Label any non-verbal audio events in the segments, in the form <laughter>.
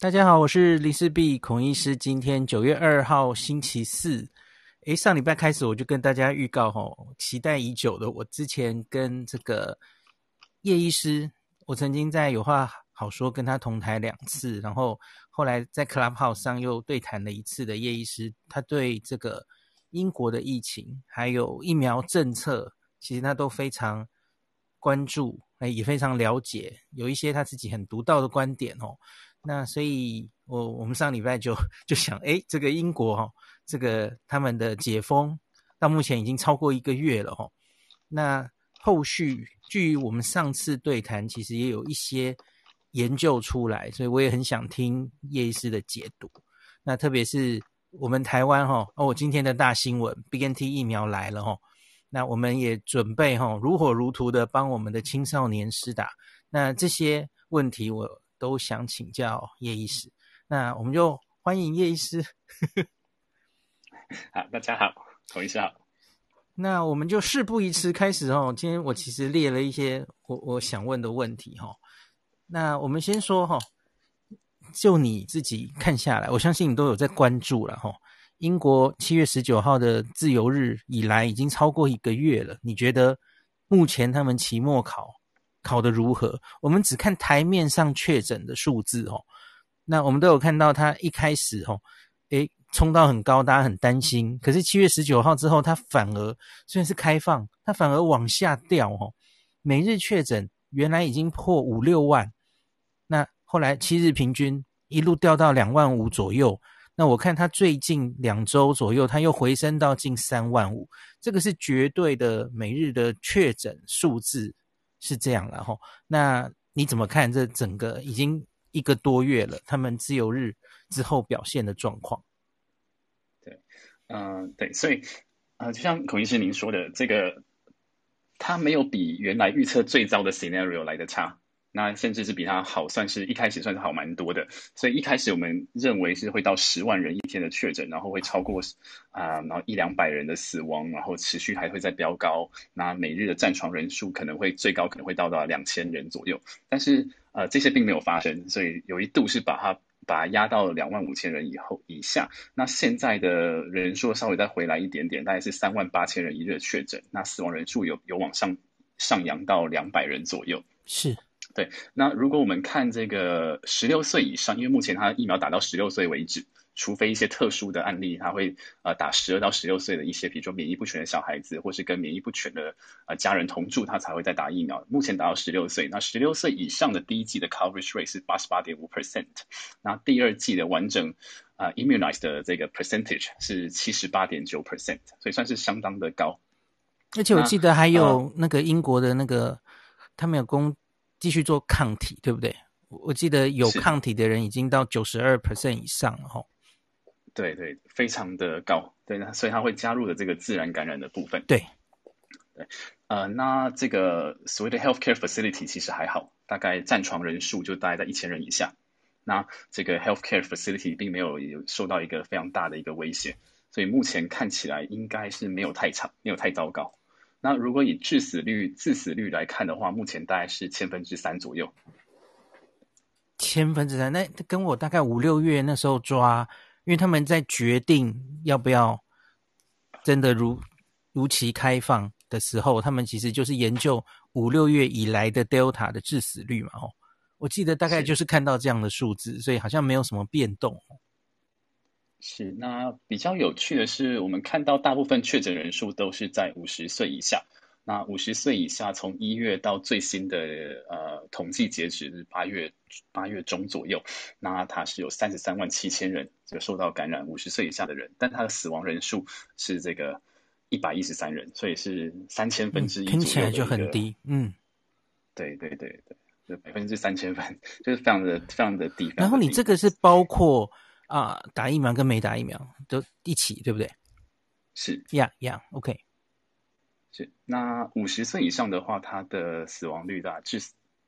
大家好，我是林氏璧孔医师。今天九月二号星期四，诶，上礼拜开始我就跟大家预告吼，期待已久的，我之前跟这个叶医师，我曾经在有话好说跟他同台两次，然后后来在 Clubhouse 上又对谈了一次的叶医师，他对这个英国的疫情还有疫苗政策，其实他都非常关注，诶，也非常了解，有一些他自己很独到的观点哦。那所以我，我们上礼拜就就想，诶，这个英国哈、哦，这个他们的解封到目前已经超过一个月了哈、哦。那后续，据我们上次对谈，其实也有一些研究出来，所以我也很想听叶医师的解读。那特别是我们台湾哈，哦，今天的大新闻，BNT 疫苗来了哈。那我们也准备哈，如火如荼的帮我们的青少年施打。那这些问题我。都想请教叶医师，那我们就欢迎叶医师。<laughs> 好，大家好，孔医师好。那我们就事不宜迟，开始哦。今天我其实列了一些我我想问的问题哈。那我们先说哈，就你自己看下来，我相信你都有在关注了哈。英国七月十九号的自由日以来，已经超过一个月了。你觉得目前他们期末考？考得如何？我们只看台面上确诊的数字哦。那我们都有看到，它一开始哦，诶，冲到很高，大家很担心。可是七月十九号之后，它反而虽然是开放，它反而往下掉哦。每日确诊原来已经破五六万，那后来七日平均一路掉到两万五左右。那我看它最近两周左右，它又回升到近三万五。这个是绝对的每日的确诊数字。是这样了哈，那你怎么看这整个已经一个多月了，他们自由日之后表现的状况？对，嗯、对，所以啊、呃，就像孔医师您说的，这个他没有比原来预测最糟的 scenario 来的差。那甚至是比它好，算是一开始算是好蛮多的。所以一开始我们认为是会到十万人一天的确诊，然后会超过啊、然后一两百人的死亡，然后持续还会再飙高。那每日的占床人数可能会最高可能会到达两千人左右。但是呃这些并没有发生，所以有一度是把它把它压到两万五千人以后以下。那现在的人数稍微再回来一点点，大概是三万八千人一日确诊，那死亡人数有有往上上扬到两百人左右。是。对，那如果我们看这个十六岁以上，因为目前它疫苗打到十六岁为止，除非一些特殊的案例，他会呃打十二到十六岁的一些，比如说免疫不全的小孩子，或是跟免疫不全的呃家人同住，他才会再打疫苗。目前打到十六岁，那十六岁以上的第一季的 coverage rate 是八十八点五 percent，那第二季的完整啊、呃、immunized 的这个 percentage 是七十八点九 percent，所以算是相当的高。而且我记得还有那个英国的那个，呃、他们有公。继续做抗体，对不对？我记得有抗体的人已经到九十二 percent 以上了哈。对对，非常的高。对，所以他会加入了这个自然感染的部分。对对，呃，那这个所谓的 healthcare facility 其实还好，大概占床人数就大概在一千人以下。那这个 healthcare facility 并没有有受到一个非常大的一个威胁，所以目前看起来应该是没有太差，没有太糟糕。那如果以致死率、致死率来看的话，目前大概是千分之三左右。千分之三，那跟我大概五六月那时候抓，因为他们在决定要不要真的如如期开放的时候，他们其实就是研究五六月以来的 Delta 的致死率嘛。哦，我记得大概就是看到这样的数字，所以好像没有什么变动。是，那比较有趣的是，我们看到大部分确诊人数都是在五十岁以下。那五十岁以下，从一月到最新的呃统计截止是八月八月中左右，那它是有三十三万七千人就受到感染，五十岁以下的人，但它的死亡人数是这个一百一十三人，所以是三千分之一，听起来就很低。嗯，对对对对，就百分之三千分，<laughs> 就是非常的非常的低。然后你这个是包括。啊，打疫苗跟没打疫苗都一起，对不对？是呀呀，OK。是，那五十岁以上的话，它的死亡率大致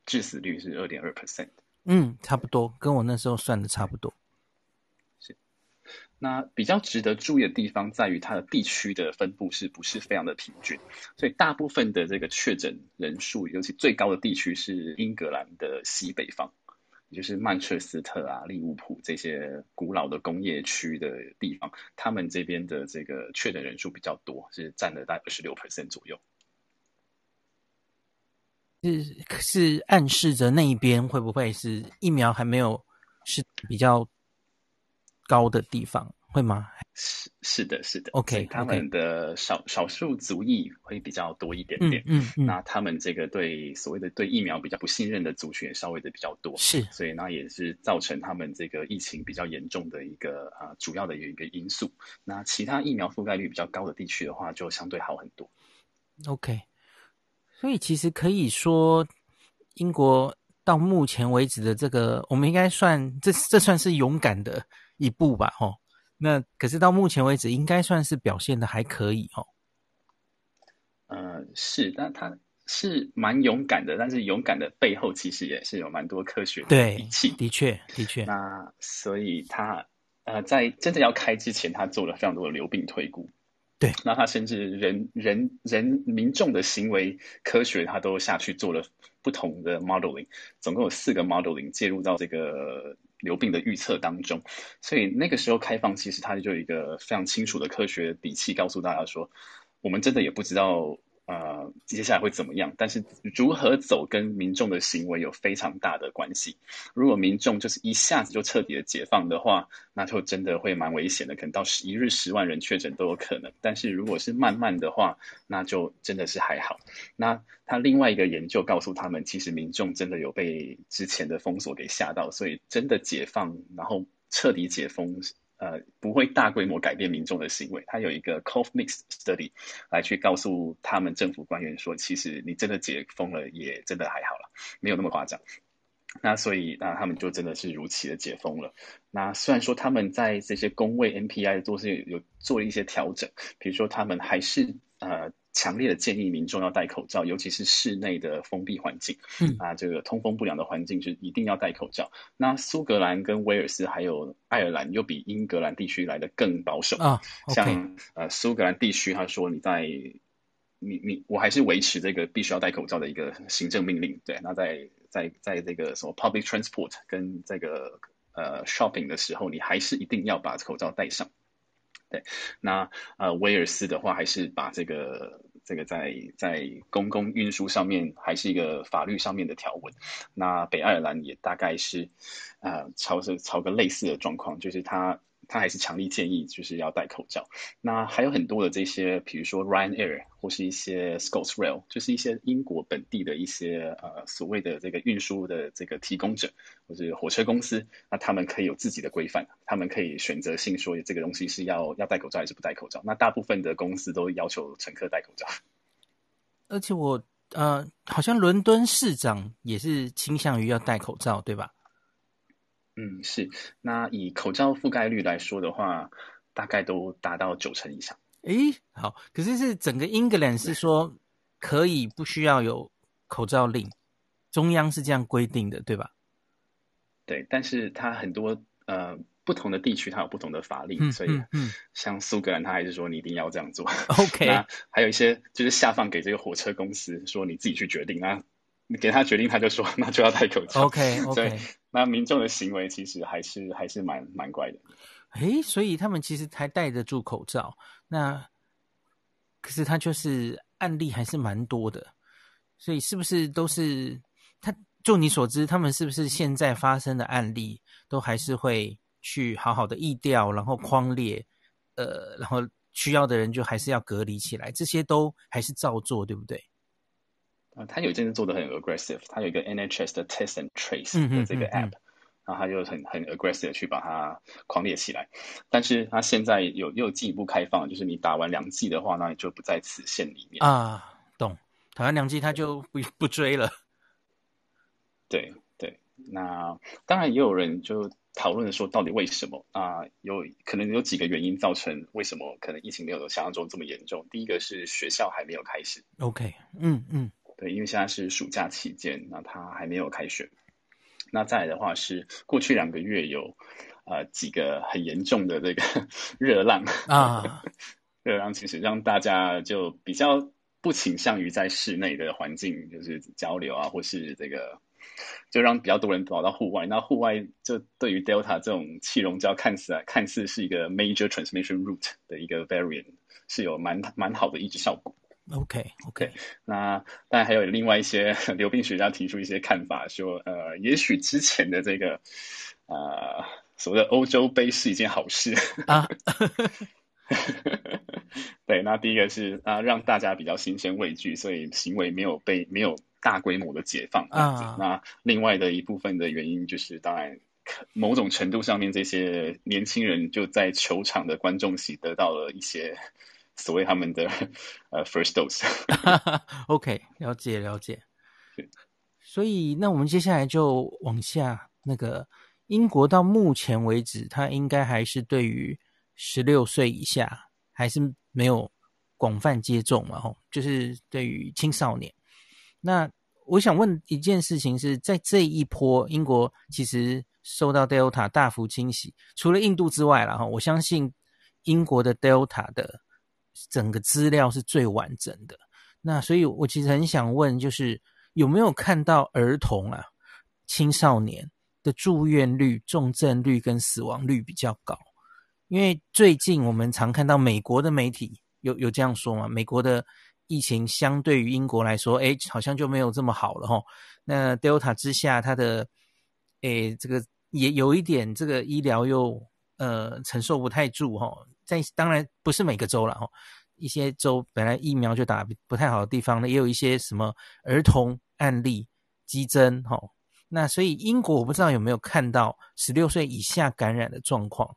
致死率是二点二 percent。嗯，差不多，跟我那时候算的差不多。是。那比较值得注意的地方在于它的地区的分布是不是非常的平均？所以大部分的这个确诊人数，尤其最高的地区是英格兰的西北方。就是曼彻斯特啊、利物浦这些古老的工业区的地方，他们这边的这个确诊人数比较多，是占了大概二十六 percent 左右。是是暗示着那一边会不会是疫苗还没有是比较高的地方，会吗？是是的，是的，OK，他们的少.少数族裔会比较多一点点，嗯，嗯，嗯，那他们这个对所谓的对疫苗比较不信任的族群也稍微的比较多，是，所以那也是造成他们这个疫情比较严重的一个啊、呃、主要的有一个因素。那其他疫苗覆盖率比较高的地区的话，就相对好很多。OK，所以其实可以说，英国到目前为止的这个，我们应该算这这算是勇敢的一步吧，吼。那可是到目前为止，应该算是表现的还可以哦。呃，是，但他是蛮勇敢的，但是勇敢的背后其实也是有蛮多科学的底气。的确，的确。那所以他呃，在真的要开之前，他做了非常多的流病推估。对，那他甚至人人人民众的行为科学，他都下去做了不同的 modeling，总共有四个 modeling 介入到这个。流病的预测当中，所以那个时候开放，其实它就有一个非常清楚的科学底气，告诉大家说，我们真的也不知道。呃，接下来会怎么样？但是如何走跟民众的行为有非常大的关系。如果民众就是一下子就彻底的解放的话，那就真的会蛮危险的，可能到十一日十万人确诊都有可能。但是如果是慢慢的话，那就真的是还好。那他另外一个研究告诉他们，其实民众真的有被之前的封锁给吓到，所以真的解放，然后彻底解封。呃，不会大规模改变民众的行为。他有一个 Cove Mix Study 来去告诉他们政府官员说，其实你真的解封了，也真的还好了，没有那么夸张。那所以，那他们就真的是如期的解封了。那虽然说他们在这些工位 NPI 都是有做一些调整，比如说他们还是呃。强烈的建议民众要戴口罩，尤其是室内的封闭环境，嗯啊，这个通风不良的环境是一定要戴口罩。那苏格兰跟威尔斯还有爱尔兰又比英格兰地区来的更保守啊。Okay、像呃苏格兰地区，他说你在你你我还是维持这个必须要戴口罩的一个行政命令。对，那在在在这个什么 public transport 跟这个呃 shopping 的时候，你还是一定要把口罩戴上。对，那呃，威尔斯的话还是把这个这个在在公共运输上面还是一个法律上面的条文。那北爱尔兰也大概是呃，朝着朝个类似的状况，就是他。他还是强力建议，就是要戴口罩。那还有很多的这些，比如说 Ryanair 或是一些 ScotRail，就是一些英国本地的一些呃所谓的这个运输的这个提供者，或是火车公司，那他们可以有自己的规范，他们可以选择性说这个东西是要要戴口罩还是不戴口罩。那大部分的公司都要求乘客戴口罩。而且我呃，好像伦敦市长也是倾向于要戴口罩，对吧？嗯，是。那以口罩覆盖率来说的话，大概都达到九成以上。诶，好。可是是整个英格兰是说可以不需要有口罩令，中央是这样规定的，对吧？对，但是它很多呃不同的地区它有不同的法令，嗯、所以嗯，像苏格兰它还是说你一定要这样做。OK。<laughs> 那还有一些就是下放给这个火车公司，说你自己去决定啊。你给他决定，他就说 <laughs> 那就要戴口罩。OK OK。那民众的行为其实还是还是蛮蛮怪的。诶，所以他们其实还戴得住口罩。那可是他就是案例还是蛮多的。所以是不是都是他？就你所知，他们是不是现在发生的案例都还是会去好好的疫调，然后框列，呃，然后需要的人就还是要隔离起来，这些都还是照做，对不对？啊，他有一件事做的很 aggressive，他有一个 NHS 的 test and trace 的这个 app，、嗯嗯嗯、然后他就很很 aggressive 的去把它狂列起来。但是他现在有又进一步开放，就是你打完两剂的话，那你就不在此限里面啊。懂，打完两剂他就不 <laughs> 不追了。对对，那当然也有人就讨论说，到底为什么啊？有可能有几个原因造成为什么可能疫情没有想象中这么严重。第一个是学校还没有开始。OK，嗯嗯。对，因为现在是暑假期间，那他还没有开学。那再来的话是过去两个月有呃几个很严重的这个 <laughs> 热浪啊，<laughs> 热浪其实让大家就比较不倾向于在室内的环境就是交流啊，或是这个就让比较多人跑到户外。那户外就对于 Delta 这种气溶胶看似啊，看似是一个 major transmission route 的一个 variant，是有蛮蛮好的抑制效果。OK OK，那当然还有另外一些 <laughs> 流病学家提出一些看法，说呃，也许之前的这个呃所谓的欧洲杯是一件好事啊。<laughs> 对，那第一个是啊，让大家比较新鲜畏惧，所以行为没有被没有大规模的解放啊。那另外的一部分的原因就是，当然某种程度上面，这些年轻人就在球场的观众席得到了一些所谓他们的 <laughs> 呃 first dose。<laughs> OK，了解了解。所以那我们接下来就往下，那个英国到目前为止，它应该还是对于十六岁以下。还是没有广泛接种嘛？吼，就是对于青少年。那我想问一件事情是，在这一波英国其实受到 Delta 大幅侵袭，除了印度之外啦，哈，我相信英国的 Delta 的整个资料是最完整的。那所以，我其实很想问，就是有没有看到儿童啊、青少年的住院率、重症率跟死亡率比较高？因为最近我们常看到美国的媒体有有这样说嘛，美国的疫情相对于英国来说，哎，好像就没有这么好了齁。那 Delta 之下，它的诶这个也有一点这个医疗又呃承受不太住齁。在当然不是每个州了齁，一些州本来疫苗就打不太好的地方呢，也有一些什么儿童案例激增哈。那所以英国我不知道有没有看到十六岁以下感染的状况。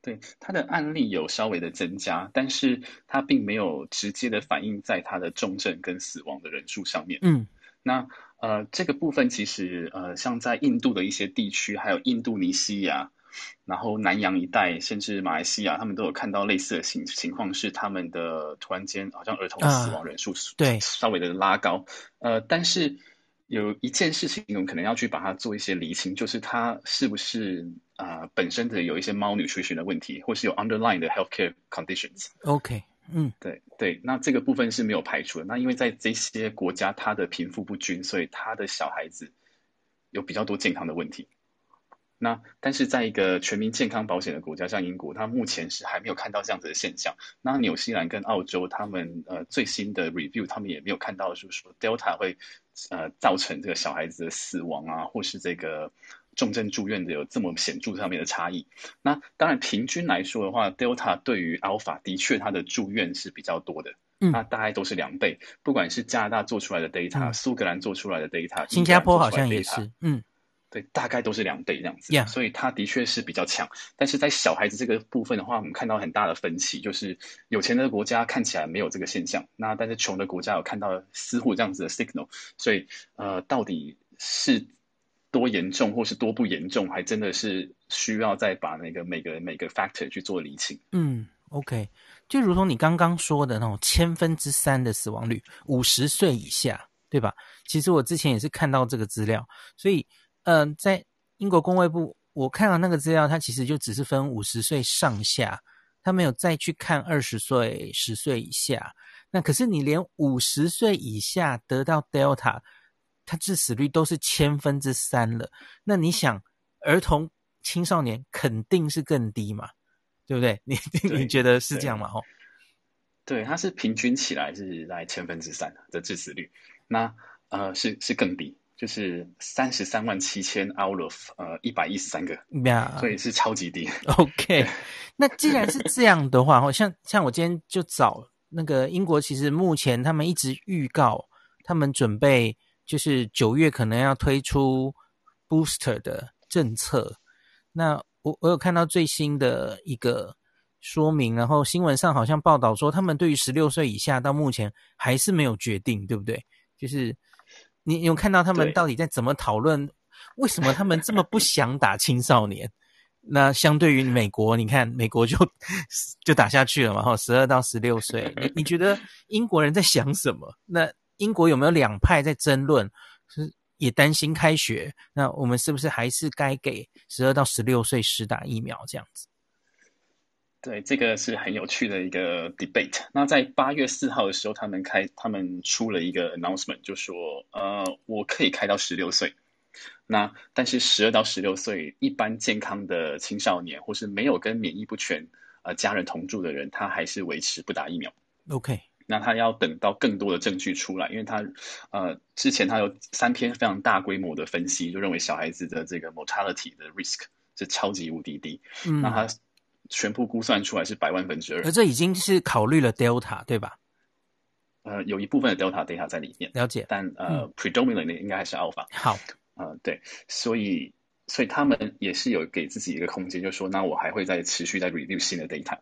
对，他的案例有稍微的增加，但是它并没有直接的反映在他的重症跟死亡的人数上面。嗯，那呃，这个部分其实呃，像在印度的一些地区，还有印度尼西亚，然后南洋一带，甚至马来西亚，他们都有看到类似的情情况，是他们的突然间好像儿童死亡人数对稍微的拉高。呃，呃，但是有一件事情，我们可能要去把它做一些厘清，就是它是不是。啊、呃，本身的有一些 malnutrition 的问题，或是有 underlying 的 healthcare conditions。OK，嗯，对对，那这个部分是没有排除的。那因为在这些国家，它的贫富不均，所以他的小孩子有比较多健康的问题。那但是在一个全民健康保险的国家，像英国，它目前是还没有看到这样子的现象。那纽西兰跟澳洲，他们呃最新的 review，他们也没有看到，就是说 Delta 会呃造成这个小孩子的死亡啊，或是这个。重症住院的有这么显著上面的差异，那当然平均来说的话，Delta 对于 Alpha 的确它的住院是比较多的，嗯，那大概都是两倍。不管是加拿大做出来的 data，苏、嗯、格兰做出来的 data，新加坡好像也是，嗯，对，大概都是两倍这样子，Yeah. 所以它的确是比较强。但是在小孩子这个部分的话，我们看到很大的分歧，就是有钱的国家看起来没有这个现象，那但是穷的国家有看到似乎这样子的 signal，所以呃，到底是。多严重或是多不严重，还真的是需要再把那个每个每个 factor 去做厘清。嗯，OK，就如同你刚刚说的那种千分之三的死亡率，五十岁以下，对吧？其实我之前也是看到这个资料，所以，嗯、呃，在英国公卫部，我看了那个资料，它其实就只是分五十岁上下，它没有再去看二十岁、十岁以下。那可是你连五十岁以下得到 Delta。它致死率都是千分之三了，那你想，儿童、青少年肯定是更低嘛，对不对？你你觉得是这样吗？哦，对，它是平均起来是在千分之三的致死率，那呃是是更低，就是三十三万七千 out of 呃一百一十三个，Yeah. 所以是超级低。OK，<laughs> 那既然是这样的话，像像我今天就找那个英国，其实目前他们一直预告，他们准备。就是九月可能要推出 booster 的政策，那我我有看到最新的一个说明，然后新闻上好像报道说，他们对于十六岁以下到目前还是没有决定，对不对？就是你有看到他们到底在怎么讨论？为什么他们这么不想打青少年？那相对于美国，你看美国就就打下去了嘛，哈，十二到十六岁，你你觉得英国人在想什么？那？英国有没有两派在争论？是也担心开学，那我们是不是还是该给十二到十六岁施打疫苗这样子？对，这个是很有趣的一个 debate。那在八月四号的时候，他们开，他们出了一个 announcement，就说，呃，我可以开到十六岁。那但是十二到十六岁一般健康的青少年，或是没有跟免疫不全呃家人同住的人，他还是维持不打疫苗。OK。那他要等到更多的证据出来，因为他呃之前他有三篇非常大规模的分析，就认为小孩子的这个 mortality 的 risk 是超级无敌低。嗯。那他全部估算出来是百万分之二。而这已经是考虑了 Delta 对吧？呃，有一部分的 Delta data 在里面。了解。但呃、嗯、predominantly 应该还是 Alpha。好。呃，对，所以所以他们也是有给自己一个空间，就是说，那我还会再持续在 review 新的 data。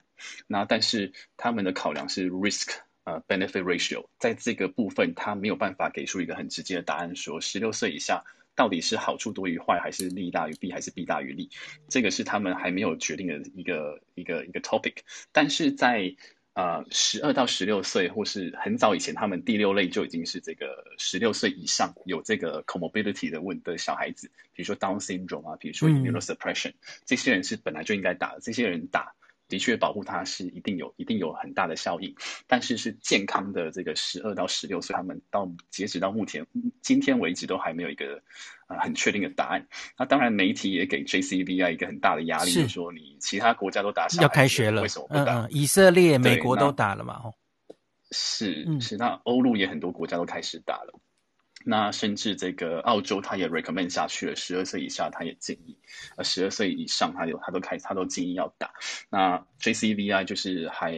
那但是他们的考量是 risk。呃，benefit ratio 在这个部分，他没有办法给出一个很直接的答案，说十六岁以下到底是好处多于坏，还是利大于弊，还是弊大于利，这个是他们还没有决定的一个一个一个 topic。但是在呃十二到十六岁，或是很早以前，他们第六类就已经是这个十六岁以上有这个 comorbidity 的问的小孩子，比如说 Down syndrome 啊，比如说 immunosuppression，嗯，这些人是本来就应该打的，这些人打。的确，保护它是一定有、一定有很大的效益，但是是健康的这个十二到十六岁，他们到截止到目前今天为止都还没有一个呃很确定的答案。那当然，媒体也给 JCVI 一个很大的压力，就是说你其他国家都打，要开学了，为什么不打？嗯嗯，以色列、美国都打了嘛？哦，是是，那欧陆也很多国家都开始打了。那甚至这个澳洲，他也 recommend 下去了，十二岁以下他也建议，呃，十二岁以上他有他都开他都建议要打。那 JCVI 就是还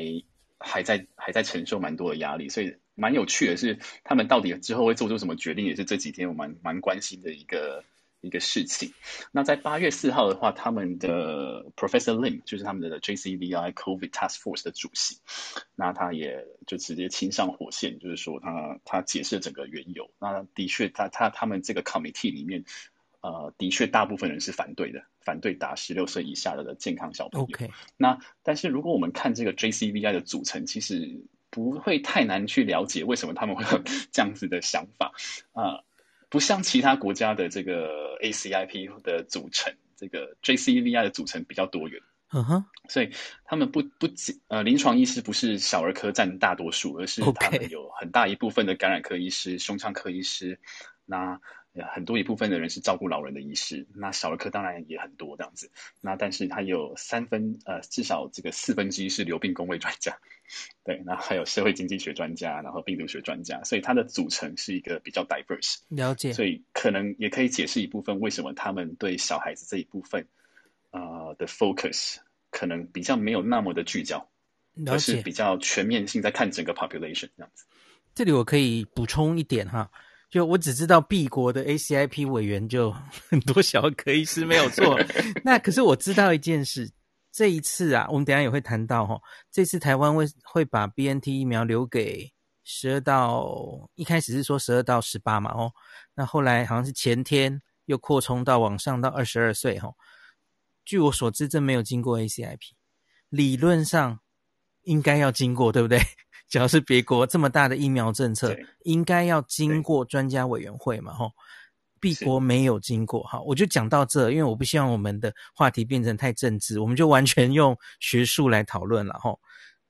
还在还在承受蛮多的压力，所以蛮有趣的是，他们到底之后会做出什么决定，也是这几天我蛮蛮关心的一个。一个事情，那在八月四号的话，他们的 Professor Lim 就是他们的 JCVI COVID Task Force 的主席，那他也就直接亲上火线，就是说他他解释了整个缘由。那的确，他他他们这个 committee 里面，呃，的确大部分人是反对的，反对打十六岁以下的的健康小朋友。那但是如果我们看这个 JCVI 的组成，其实不会太难去了解为什么他们会有这样子的想法啊。呃不像其他国家的这个 ACIP 的组成，这个 JCVI 的组成比较多元。嗯哼，所以他们不不仅呃临床医师不是小儿科占大多数，而是他们有很大一部分的感染科医师、胸腔科医师，那。很多一部分的人是照顾老人的医师，那小儿科当然也很多这样子。那但是他有三分呃，至少这个四分之一是流病工位专家，对，那还有社会经济学专家，然后病毒学专家，所以它的组成是一个比较 diverse。了解。所以可能也可以解释一部分为什么他们对小孩子这一部分呃的 focus 可能比较没有那么的聚焦，而是比较全面性在看整个 population 这样子。这里我可以补充一点哈。就我只知道 B 国的 ACIP 委员就很多小儿科医师没有错，<laughs> 那可是我知道一件事，这一次啊，我们等一下也会谈到哈，这次台湾会会把 BNT 疫苗留给十二到一开始是说十二到十八嘛哦，那后来好像是前天又扩充到往上到二十二岁哈，据我所知，这没有经过 ACIP，理论上应该要经过，对不对？只要是别国这么大的疫苗政策，应该要经过专家委员会嘛？吼，B 国没有经过，哈，我就讲到这，因为我不希望我们的话题变成太政治，我们就完全用学术来讨论了，吼。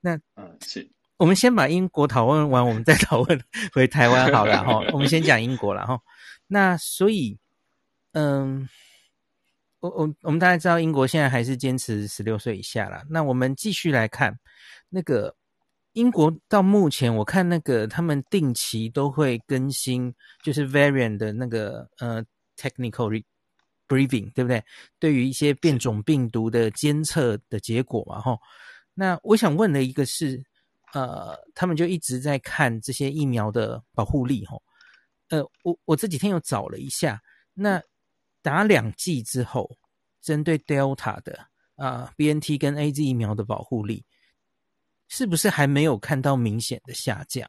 那嗯，是，我们先把英国讨论完，我们再讨论 <laughs> 回台湾好了，哈。我们先讲英国了，哈。那所以，嗯，我我我们大家知道，英国现在还是坚持十六岁以下啦。那我们继续来看那个。英国到目前，我看那个他们定期都会更新，就是 variant 的那个呃 technical briefing，对不对？对于一些变种病毒的监测的结果嘛，吼。那我想问的一个是，呃，他们就一直在看这些疫苗的保护力，吼。呃，我我这几天又找了一下，那打两剂之后，针对 Delta 的啊、呃、BNT 跟 AZ 疫苗的保护力。是不是还没有看到明显的下降？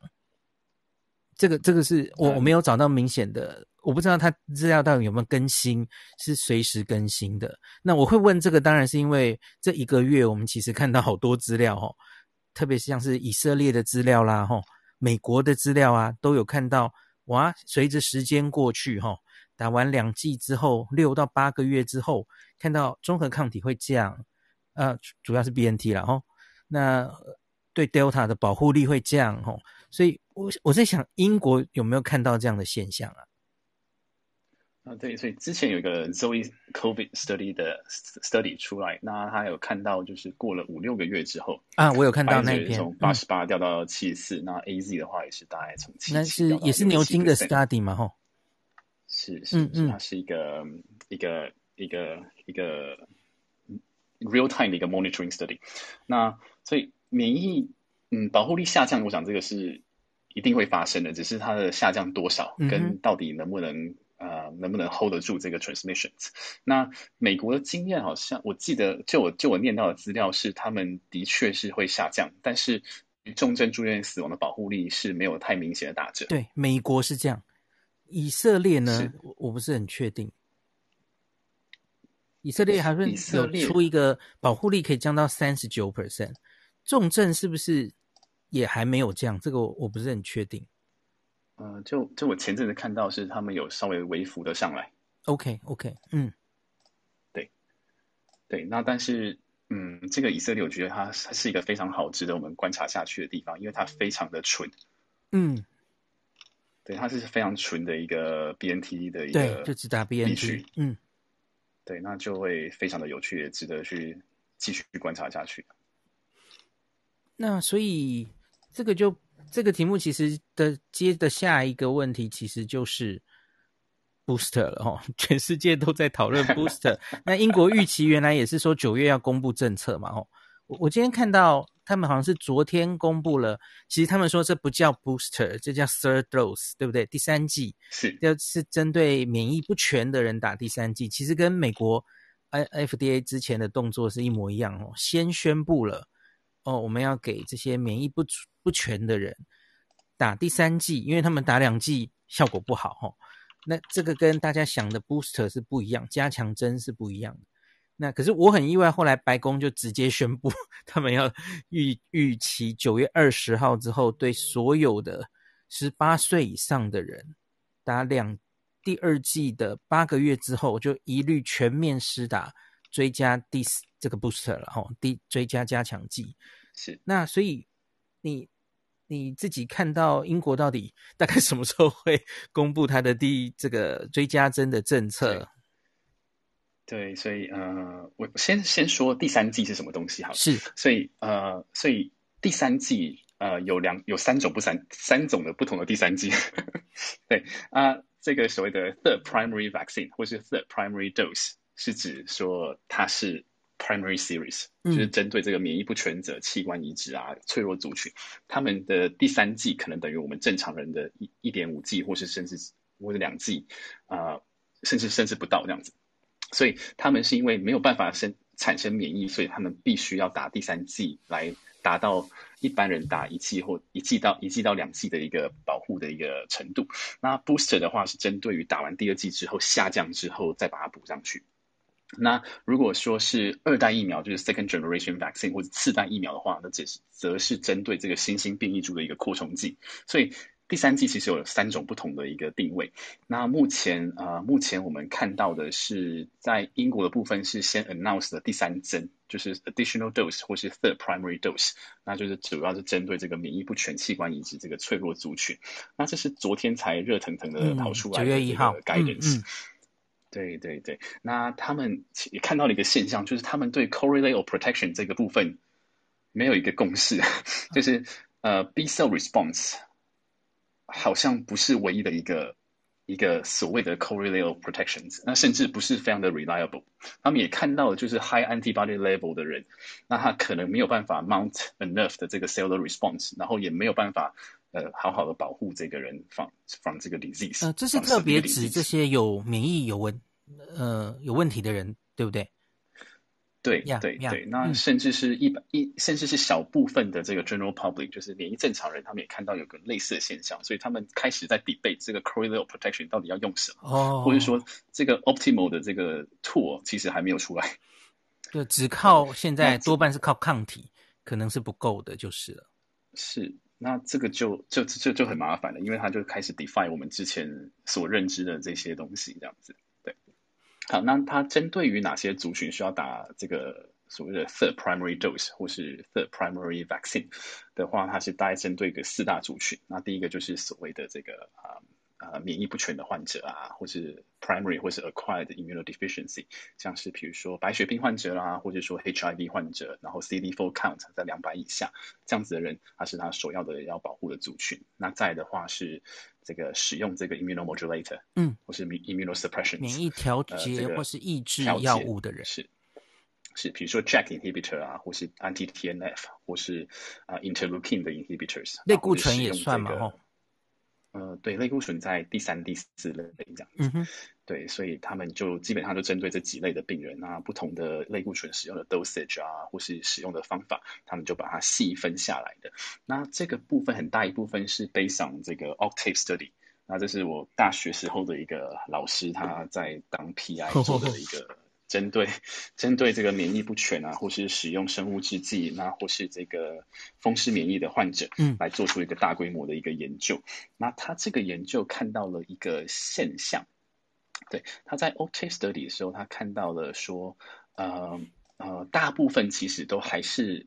这个这个是我我没有找到明显的，我不知道它资料到底有没有更新，是随时更新的。那我会问这个，当然是因为这一个月我们其实看到好多资料哦，特别像是以色列的资料啦，吼，美国的资料啊，都有看到哇，随着时间过去，吼，打完两剂之后，六到八个月之后，看到综合抗体会降，呃，主要是 BNT 了，吼。那对 Delta 的保护力会降哦。所以我我在想，英国有没有看到这样的现象啊？啊，对，所以之前有一个 Zoe COVID study 的 study 出来，那他有看到，就是过了五六个月之后啊，我有看到那一篇，从八十八掉到七十四，那 AZ 的话也是大概从七十，那是也是牛津的 study 嘛，吼，是是，嗯嗯，它是一个一个一个一个 real time 的一个 monitoring study，那所以免疫嗯保护力下降，我想这个是一定会发生的，只是它的下降多少，跟到底能不能。呃，能不能 hold 得住这个 transmissions？那美国的经验好像，我记得就我就我念到的资料是，他们的确是会下降，但是重症住院死亡的保护力是没有太明显的打折。对，美国是这样，以色列呢，我我不是很确定。以色列还是有出一个保护力可以降到三十九 percent，重症是不是也还没有降？这个我我不是很确定。呃，就就我前阵子看到是他们有稍微微幅的上来，OK OK，嗯，对，对，那但是嗯，这个以色列我觉得它它是一个非常好值得我们观察下去的地方，因为它非常的纯，嗯，对，它是非常纯的一个 BNT 的一个，对，就只打 BNT，嗯，对，那就会非常的有趣，也值得去继续观察下去。那所以这个就。这个题目其实的接的下一个问题其实就是 booster 了哦，全世界都在讨论 <laughs> booster。那英国预期原来也是说九月要公布政策嘛哦，我我今天看到他们好像是昨天公布了，其实他们说这不叫 booster，这叫 third dose，对不对？第三剂是要是针对免疫不全的人打第三剂，其实跟美国 I F D A 之前的动作是一模一样哦，先宣布了。哦，我们要给这些免疫不不全的人打第三剂，因为他们打两剂效果不好哈、哦。那这个跟大家想的 booster 是不一样，加强针是不一样的。那可是我很意外，后来白宫就直接宣布，<laughs> 他们要预预期九月二十号之后，对所有的十八岁以上的人打两第二剂的八个月之后，就一律全面施打追加第四这个 booster 了哈、第追加加强剂。是，那所以你你自己看到英国到底大概什么时候会 <laughs> 公布它的第这个追加针的政策？对，所以呃，我先先说第三季是什么东西好了。是，所以呃，所以第三季呃有两有三种不三三种的不同的第三季。<laughs> 对啊，呃，这个所谓的 third primary vaccine 或是 third primary dose 是指说它是。Primary series 就是针对这个免疫不全者、器官移植啊、脆弱族群，他们的第三剂可能等于我们正常人的一一点五剂，或是甚至或者两剂啊，甚至甚至不到这样子。所以他们是因为没有办法生产生免疫，所以他们必须要打第三剂来达到一般人打一剂或一剂到一剂到两剂的一个保护的一个程度。那 Booster 的话是针对于打完第二剂之后下降之后再把它补上去。那如果说是二代疫苗，就是 second generation vaccine 或者次代疫苗的话，那这是则是针对这个新兴变异株的一个扩充剂。所以第三季其实有三种不同的一个定位。那目前啊、呃，目前我们看到的是在英国的部分是先 announce 的第三针，就是 additional dose 或是 third primary dose，那就是主要是针对这个免疫不全器官移植这个脆弱族群。那这是昨天才热腾腾的跑出来的这个 guidance。对对对，那他们也看到了一个现象，就是他们对 correlate of protection 这个部分没有一个共识，就是呃 B cell response 好像不是唯一的一个一个所谓的 correlate of protections，那甚至不是非常的 reliable。他们也看到了，就是 high antibody level 的人，那他可能没有办法 mount enough 的这个 cellular response，然后也没有办法呃好好的保护这个人 from from 这个 disease。呃，这是特别指这些有免疫有问。呃，有问题的人，对不对？对对，对，对。那甚至是一百一、嗯，甚至是小部分的这个 general public，就是免疫正常人，他们也看到有个类似的现象，所以他们开始在 debate 这个 correlate of protection 到底要用什么，哦，或者说这个 optimal 的这个 tool 其实还没有出来。<laughs> 就只靠现在多半是靠抗体，可能是不够的，就是了。是，那这个就就就就很麻烦了，因为它就开始 define 我们之前所认知的这些东西，这样子。对好，那它针对于哪些族群需要打这个所谓的 third primary dose 或是 third primary vaccine 的话，它是大概针对个四大族群。那第一个就是所谓的这个啊。呃，免疫不全的患者啊，或是 primary 或是 acquired immunodeficiency，像是比如说白血病患者啦，或者说 HIV 患者，然后 CD4 count 在两百以下这样子的人，他是他首要的要保护的族群。那再的话是这个使用这个 immunomodulator，嗯，或是 immunosuppression 免疫调节或是抑制药物的人，是是，比如说 JAK inhibitor 啊，或是 anti TNF，或是啊 interleukin 的 inhibitors，类固醇也算嘛，哦。呃，对，类固醇在第三、第四类这样子，嗯哼，对，所以他们就基本上就针对这几类的病人啊，不同的类固醇使用的 dosage 啊，或是使用的方法，他们就把它细分下来的。那这个部分很大一部分是 based on 这个 Octave study，那这是我大学时候的一个老师他在当 PI 做的一个。针对针对这个免疫不全啊，或是使用生物制剂，那或是这个风湿免疫的患者，嗯，来做出一个大规模的一个研究。那他这个研究看到了一个现象，对，他在 OCTAVE study 的时候，他看到了说，呃呃，大部分其实都还是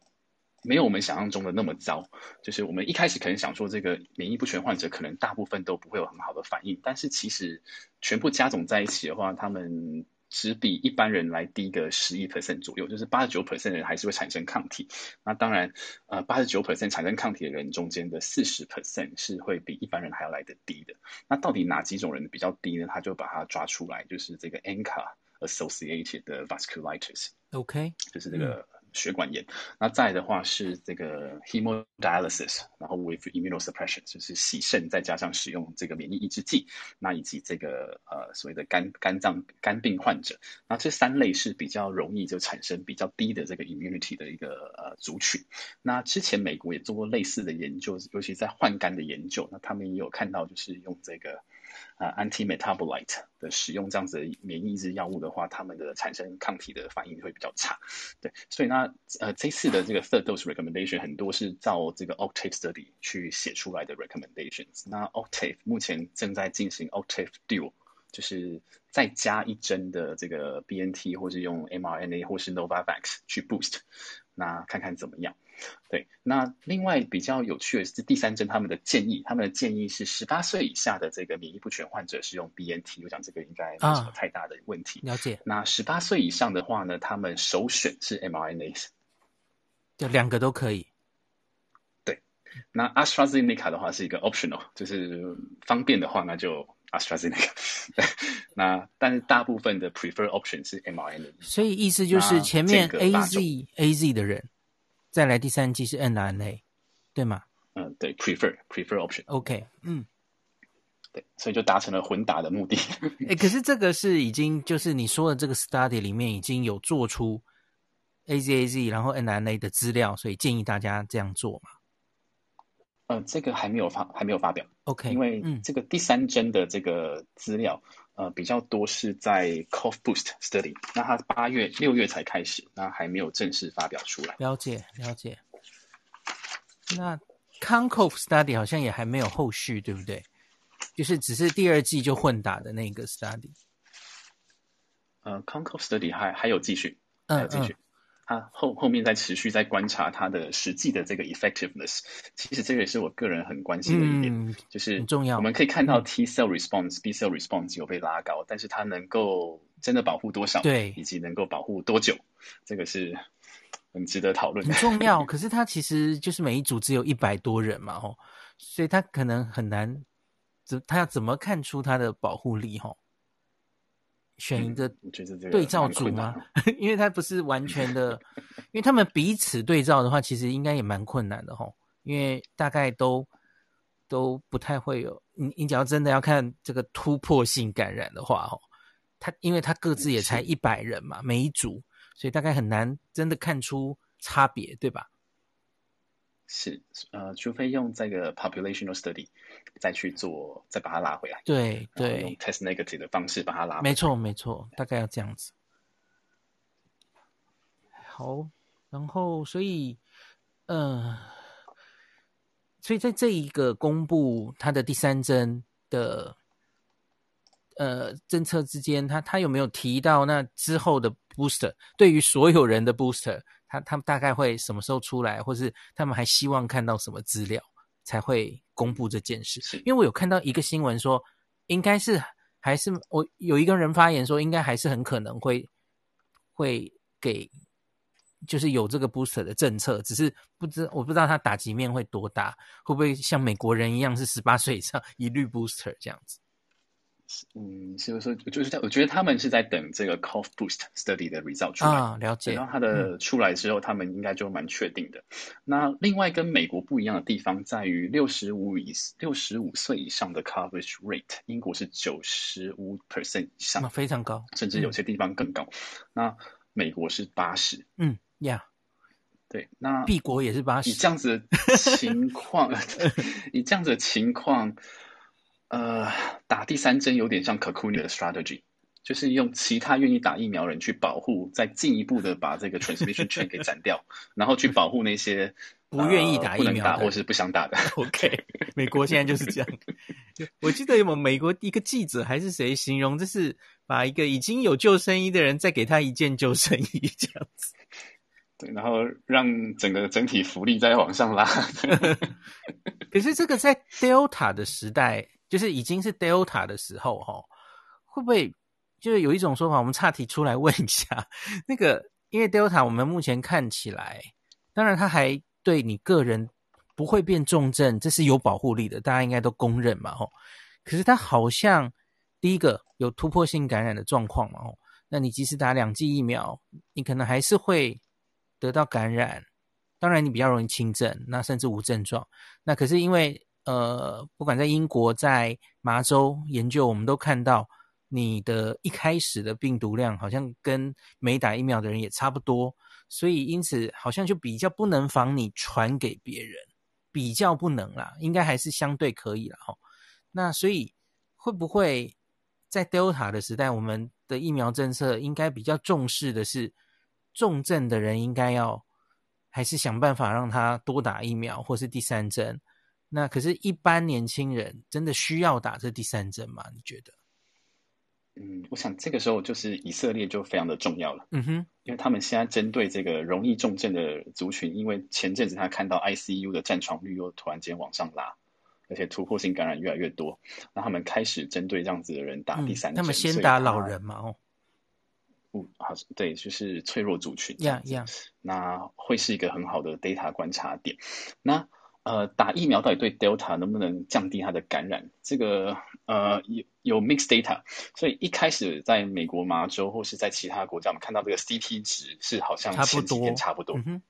没有我们想象中的那么糟。就是我们一开始可能想说，这个免疫不全患者可能大部分都不会有很好的反应，但是其实全部加总在一起的话，他们只比一般人来低个十一 percent 左右，就是八十九 percent 的人还是会产生抗体。那当然，呃，八十九 percent 产生抗体的人中间的四十 percent 是会比一般人还要来得低的。那到底哪几种人比较低呢？他就把它抓出来，就是这个 ANCA associated 的 vasculitis。OK，就是这个。血管炎，那再的话是这个 hemodialysis，然后 with immunosuppression，就是洗肾再加上使用这个免疫抑制剂，那以及这个呃所谓的肝肝脏肝病患者，那这三类是比较容易就产生比较低的这个 immunity 的一个呃族群。那之前美国也做过类似的研究，尤其在换肝的研究，那他们也有看到就是用这个。啊，anti-metabolite 的使用这样子的免疫抑制药物的话，他们的产生抗体的反应会比较差。对，所以那呃这次的这个 third dose recommendation 很多是照这个 Octave study 去写出来的 recommendations。那 Octave 目前正在进行 Octave Duo，就是再加一针的这个 BNT 或是用 mRNA 或是 Novavax 去 boost，那看看怎么样。对，那另外比较有趣的是第三针，他们的建议，他们的建议是十八岁以下的这个免疫不全患者是用 BNT，我想这个应该没什么太大的问题。啊、了解。那十八岁以上的话呢，他们首选是 mRNA。就，两个都可以。对，那 AstraZeneca 的话是一个 optional，就是方便的话那就 AstraZeneca。<laughs> 那但是大部分的 prefer option 是 mRNA。所以意思就是前面 AZ AZ 的人。再来第三季是 nrna 对吗？嗯，对，prefer prefer option。OK，嗯，对，所以就达成了混打的目的。<laughs> 哎，可是这个是已经就是你说的这个 study 里面已经有做出 AZAZ 然后 nrna 的资料，所以建议大家这样做嘛？呃，这个还没有发还没有发表。OK，因为这个第三针的这个资料。嗯呃，比较多是在 Cough Boost Study，那它八月六月才开始，那还没有正式发表出来。了解了解。那 Concove Study 好像也还没有后续，对不对？就是只是第二季就混打的那个 Study。呃，Concove Study 还还有继续，还有继续。嗯嗯他后后面在持续在观察它的实际的这个 effectiveness，其实这个也是我个人很关心的一点，嗯、就是很重要。我们可以看到 T cell response、嗯、B cell response 有被拉高，但是它能够真的保护多少？对，以及能够保护多久，这个是很值得讨论的。很重要，<laughs> 可是它其实就是每一组只有一百多人嘛，吼，所以它可能很难，怎他要怎么看出它的保护力，吼？选一个对照组吗？嗯、<laughs> 因为它不是完全的，因为他们彼此对照的话，其实应该也蛮困难的吼。因为大概都都不太会有，你你只要真的要看这个突破性感染的话，吼，它因为它各自也才一百人嘛，每一组，所以大概很难真的看出差别，对吧？是，呃，除非用这个 populational study 再去做，再把它拉回来。对对，用 test negative 的方式把它拉回来。没错没错，大概要这样子。好，然后所以，呃，所以在这一个公布它的第三针的，呃，政策之间，它它有没有提到那之后的 booster，对于所有人的 booster，他他们大概会什么时候出来，或是他们还希望看到什么资料才会公布这件事？因为我有看到一个新闻说，应该是还是我有一个人发言说，应该还是很可能会会给。就是有这个 booster 的政策，只是不知我不知道它打击面会多大，会不会像美国人一样是十八岁以上一律 booster 这样子？嗯，所以说就是在我觉得他们是在等这个 cough boost study 的 result 出来啊，了解。然后它的出来之后，嗯、他们应该就蛮确定的。那另外跟美国不一样的地方在于，六十五以六十五岁以上的 coverage rate，英国是九十五 percent 以上，非常高，甚至有些地方更高。嗯、那美国是八十，嗯。呀，yeah, 对，那 B 国也是八十。<laughs> 以这样子的情况，以这样子的情况，呃，打第三针有点像 Cocoon 的 strategy，就是用其他愿意打疫苗人去保护，再进一步的把这个 transmission <laughs> chain 给斩掉，然后去保护那些不愿意打疫苗、打或是不想打的。OK，美国现在就是这样。我记得有美国一个记者还是谁形容，这是把一个已经有救生衣的人再给他一件救生衣这样子。对，然后让整个整体福利再往上拉。<laughs> <laughs> 可是这个在 Delta 的时代，就是已经是 Delta 的时候，哈，会不会就是有一种说法？我们岔题出来问一下，那个因为 Delta 我们目前看起来，当然它还对你个人不会变重症，这是有保护力的，大家应该都公认嘛，哈。可是它好像第一个有突破性感染的状况嘛，吼，那你即使打两剂疫苗，你可能还是会。得到感染，当然你比较容易轻症，那甚至无症状。那可是因为呃，不管在英国、在麻州研究，我们都看到你的一开始的病毒量好像跟没打疫苗的人也差不多，所以因此好像就比较不能防你传给别人，比较不能啦，应该还是相对可以啦齁。那所以会不会在 Delta 的时代，我们的疫苗政策应该比较重视的是？重症的人应该要还是想办法让他多打疫苗，或是第三针。那可是，一般年轻人真的需要打这第三针吗？你觉得？嗯，我想这个时候就是以色列就非常的重要了。嗯哼，因为他们现在针对这个容易重症的族群，因为前阵子他看到 ICU 的占床率又突然间往上拉，而且突破性感染越来越多，那他们开始针对这样子的人打第三针。那么、嗯、先打老人嘛？哦。嗯，好，对，就是脆弱族群，这样子，yeah, yeah. 那会是一个很好的 data 观察点。那呃，打疫苗到底对 Delta 能不能降低它的感染？这个呃有有 mixed data，所以一开始在美国麻州或是在其他国家，我们看到这个 CT 值是好像前几天差不多，差不多，嗯，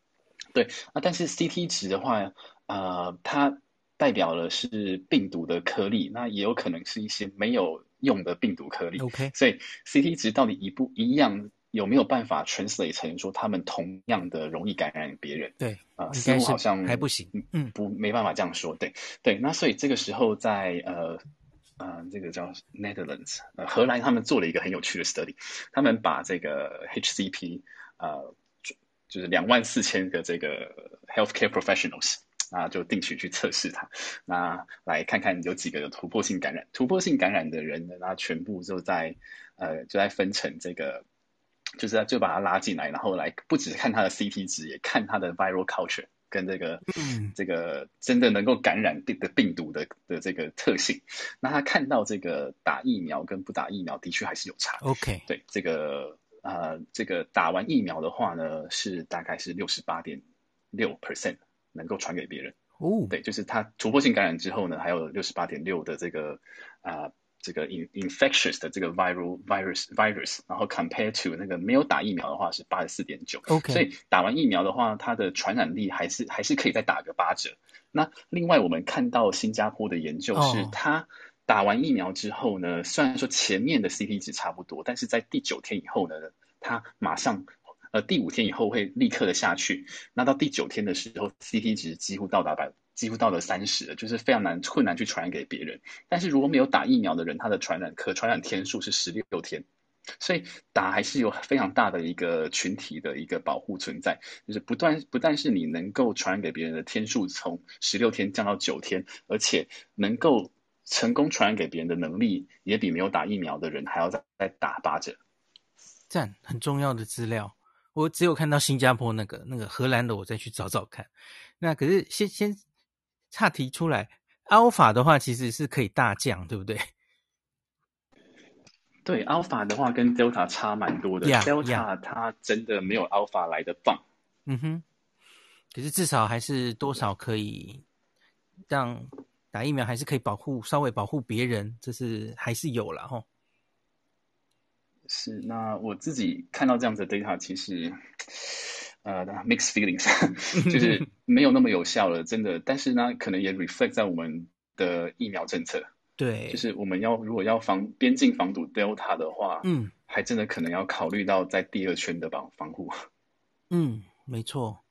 对啊，但是 CT 值的话，呃，它代表了是病毒的颗粒，那也有可能是一些没有。用的病毒颗粒，OK，所以 CT 值到底一不一样，有没有办法 translate 成说他们同样的容易感染别人？对啊，似乎好像还不行，嗯，不没办法这样说，对对。那所以这个时候在呃呃这个叫 Netherlands，呃荷兰他们做了一个很有趣的 study，他们把这个 HCP 呃就就是两万四千个这个 healthcare professionals。那就定期去测试它，那来看看有几个有突破性感染，突破性感染的人呢，那全部就在呃就在分成这个，就是就把他拉进来，然后来不只看他的 CT 值，也看他的 viral culture 跟这个、嗯、这个真的能够感染病的病毒的的这个特性。那他看到这个打疫苗跟不打疫苗的确还是有差。OK，对这个呃这个打完疫苗的话呢，是大概是六十八点六 percent。能够传给别人哦，对，就是他突破性感染之后呢，还有六十八点六的这个啊、呃，这个 in infectious 的这个 viral virus virus，然后 compare to 那个没有打疫苗的话是八十四点九，OK，所以打完疫苗的话，它的传染力还是还是可以再打个八折。那另外我们看到新加坡的研究是，它打完疫苗之后呢，oh. 虽然说前面的 CT 值差不多，但是在第九天以后呢，它马上。呃，第五天以后会立刻的下去，那到第九天的时候，CT 值几乎到达百，几乎到了三十，就是非常难困难去传染给别人。但是如果没有打疫苗的人，他的传染可传染天数是十六天，所以打还是有非常大的一个群体的一个保护存在，就是不断不但是你能够传染给别人的天数从十六天降到九天，而且能够成功传染给别人的能力也比没有打疫苗的人还要再再打八折。赞，很重要的资料。我只有看到新加坡那个，那个荷兰的，我再去找找看。那可是先先岔题出来，Alpha 的话其实是可以大降，对不对？<laughs> 对，Alpha 的话跟 Delta 差蛮多的。Yeah, Delta 它真的没有 Alpha 来的棒。嗯哼。可是至少还是多少可以让打疫苗还是可以保护稍微保护别人，这是还是有了齁。是，那我自己看到这样子的 data，其实呃 mixed feelings，<laughs> 就是 <laughs> 没有那么有效了，真的。但是呢，可能也 reflect 在我们的疫苗政策。对，就是我们要如果要防边境防堵 Delta 的话，嗯，还真的可能要考虑到在第二圈的防防护。<laughs> 嗯，没错。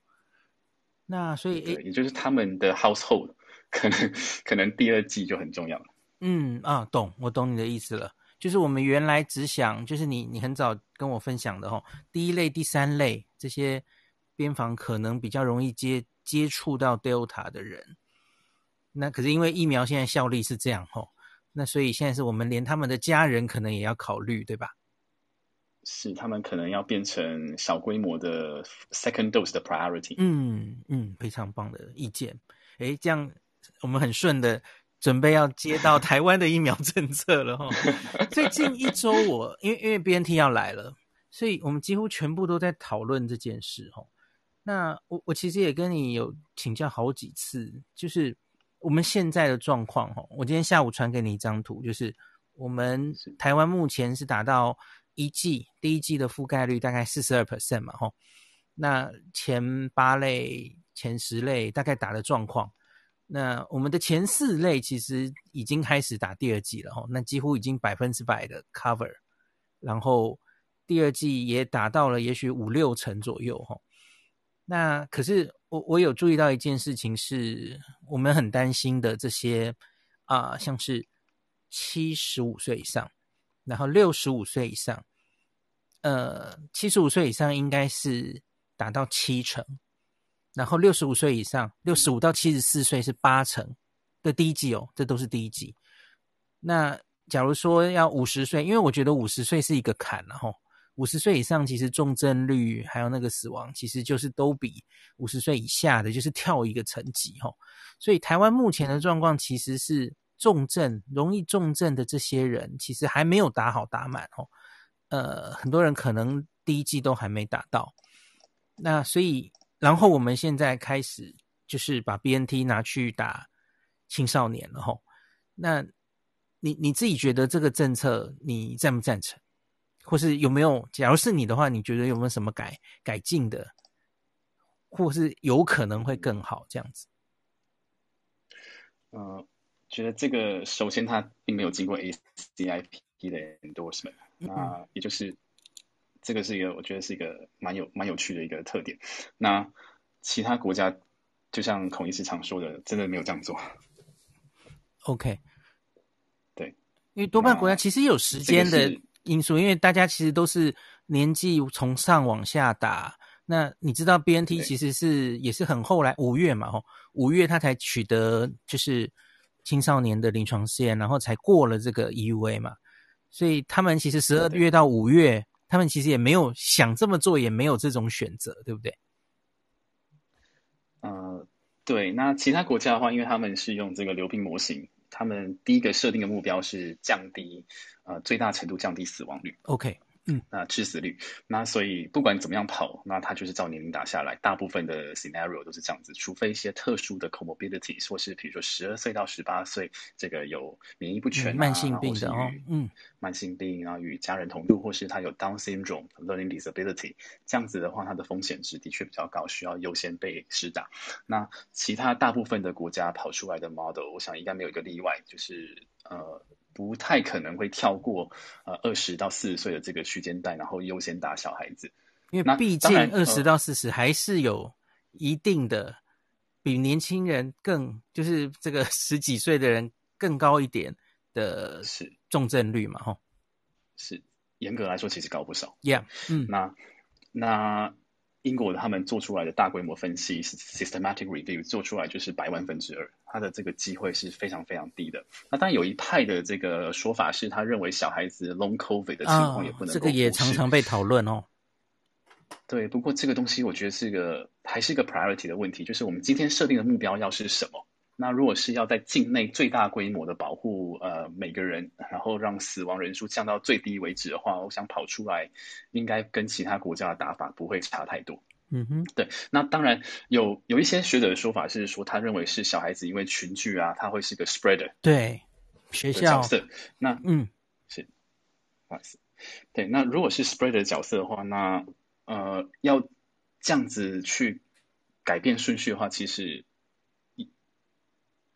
那所以，也就是他们的 household 可能可能第二季就很重要了。嗯啊，懂，我懂你的意思了。就是我们原来只想，就是你你很早跟我分享的哦，第一类、第三类这些边防可能比较容易接接触到 Delta 的人。那可是因为疫苗现在效力是这样哦，那所以现在是我们连他们的家人可能也要考虑，对吧？是，他们可能要变成小规模的 second dose 的 priority。嗯嗯，非常棒的意见。诶，这样我们很顺的准备要接到台湾的疫苗政策了哈。<laughs> 最近一周我因为因为 BNT 要来了，所以我们几乎全部都在讨论这件事哈。那我我其实也跟你有请教好几次，就是我们现在的状况哈。我今天下午传给你一张图，就是我们台湾目前是达到。一季第一季的覆盖率大概四十二 percent 嘛，吼，那前八类、前十类大概打的状况，那我们的前四类其实已经开始打第二季了，吼，那几乎已经百分之百的 cover，然后第二季也打到了也许五六成左右，吼，那可是我我有注意到一件事情是，我们很担心的这些啊、像是七十五岁以上，然后六十五岁以上。呃，七十五岁以上应该是达到七成，然后六十五岁以上，六十五到七十四岁是八成的第一剂哦，这都是第一剂。那假如说要五十岁，因为我觉得五十岁是一个坎，然后五十岁以上其实重症率还有那个死亡，其实就是都比五十岁以下的就是跳一个层级哈。所以台湾目前的状况其实是重症容易重症的这些人，其实还没有打好打满哦。呃，很多人可能第一剂都还没打到，那所以，然后我们现在开始就是把 BNT 拿去打青少年了吼。那你你自己觉得这个政策你赞不赞成？或是有没有？假如是你的话，你觉得有没有什么改改进的，或是有可能会更好这样子？呃，觉得这个首先它并没有经过 ACIP 的 endorsement。那也就是，这个是一个我觉得是一个蛮有蛮有趣的一个特点。那其他国家就像孔医师常说的，真的没有这样做。OK，<laughs> 对，因为多半国家其实有时间的因素，因为大家其实都是年纪从上往下打。那你知道 BNT 其实是也是很后来五月嘛，吼，五月他才取得就是青少年的临床试验，然后才过了这个 EUA 嘛。所以他们其实十二月到五月，他们其实也没有想这么做，也没有这种选择，对不对？呃，对。那其他国家的话，因为他们是用这个流冰模型，他们第一个设定的目标是降低，呃，最大程度降低死亡率。OK。嗯，那致死率，那所以不管怎么样跑，那它就是照年龄打下来，大部分的 scenario 都是这样子，除非一些特殊的 comorbidity，或是比如说十二岁到十八岁，这个有免疫不全、啊、慢性病的哦，嗯，慢性病，然后与家人同住，或是他有 Down syndrome、learning disability，这样子的话，它的风险值的确比较高，需要优先被施打。那其他大部分的国家跑出来的 model，我想应该没有一个例外，就是呃。不太可能会跳过呃二十到四十岁的这个区间带，然后优先打小孩子，因为毕竟二十到四十还是有一定的比年轻人更就是这个十几岁的人更高一点的是。重症率嘛，吼，是严格来说其实高不少，Yeah，嗯，那那英国的他们做出来的大规模分析，systematic review 做出来就是百万分之二，它的这个机会是非常非常低的。那当然有一派的这个说法是，他认为小孩子 long covid 的情况也不能、哦、这个也常常被讨论哦。对，不过这个东西我觉得是个还是一个 priority 的问题，就是我们今天设定的目标要是什么？那如果是要在境内最大规模的保护呃每个人，然后让死亡人数降到最低为止的话，我想跑出来应该跟其他国家的打法不会差太多。嗯哼，对。那当然有有一些学者的说法是说，他认为是小孩子因为群聚啊，他会是个 spreader。对，学校。角色。那嗯是，不好意思。对，那如果是 spreader 角色的话，那呃要这样子去改变顺序的话，其实。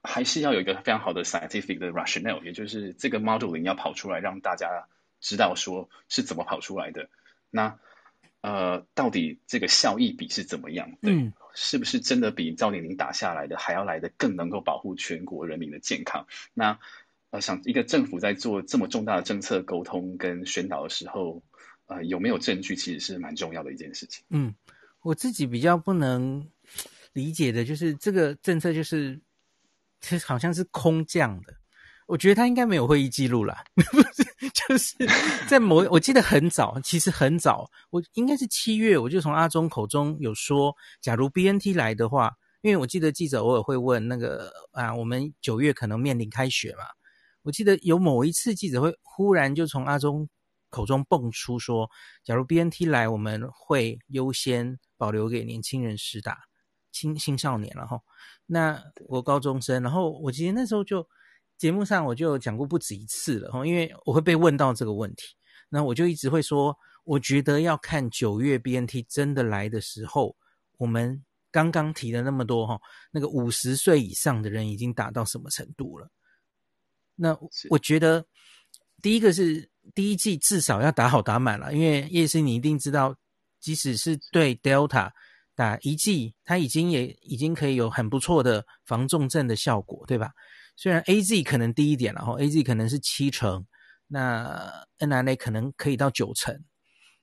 还是要有一个非常好的 scientific 的 rationale，也就是这个 modeling 要跑出来，让大家知道说是怎么跑出来的。那呃，到底这个效益比是怎么样？对，嗯，是不是真的比赵玲玲打下来的还要来的更能够保护全国人民的健康？那呃，想一个政府在做这么重大的政策沟通跟宣导的时候，呃，有没有证据，其实是蛮重要的一件事情。嗯，我自己比较不能理解的就是这个政策就是。其实好像是空降的，我觉得他应该没有会议记录啦，<laughs> 不是，就是在某，我记得很早，其实很早，我应该是七月，我就从阿中口中有说，假如 BNT 来的话，因为我记得记者偶尔会问那个啊，我们九月可能面临开学嘛，我记得有某一次记者会忽然就从阿中口中蹦出说，假如 BNT 来，我们会优先保留给年轻人施打，青青少年了哈。那我高中生，然后我其实那时候就节目上我就讲过不止一次了哈，因为我会被问到这个问题，那我就一直会说，我觉得要看九月 BNT 真的来的时候，我们刚刚提的那么多哈，那个五十岁以上的人已经打到什么程度了？那我觉得第一个是第一季至少要打好打满了，因为叶师你一定知道，即使是对 Delta。打一剂，它已经也已经可以有很不错的防重症的效果，对吧？虽然 AZ 可能低一点，然后 AZ 可能是七成，那 NRNA 可能可以到九成，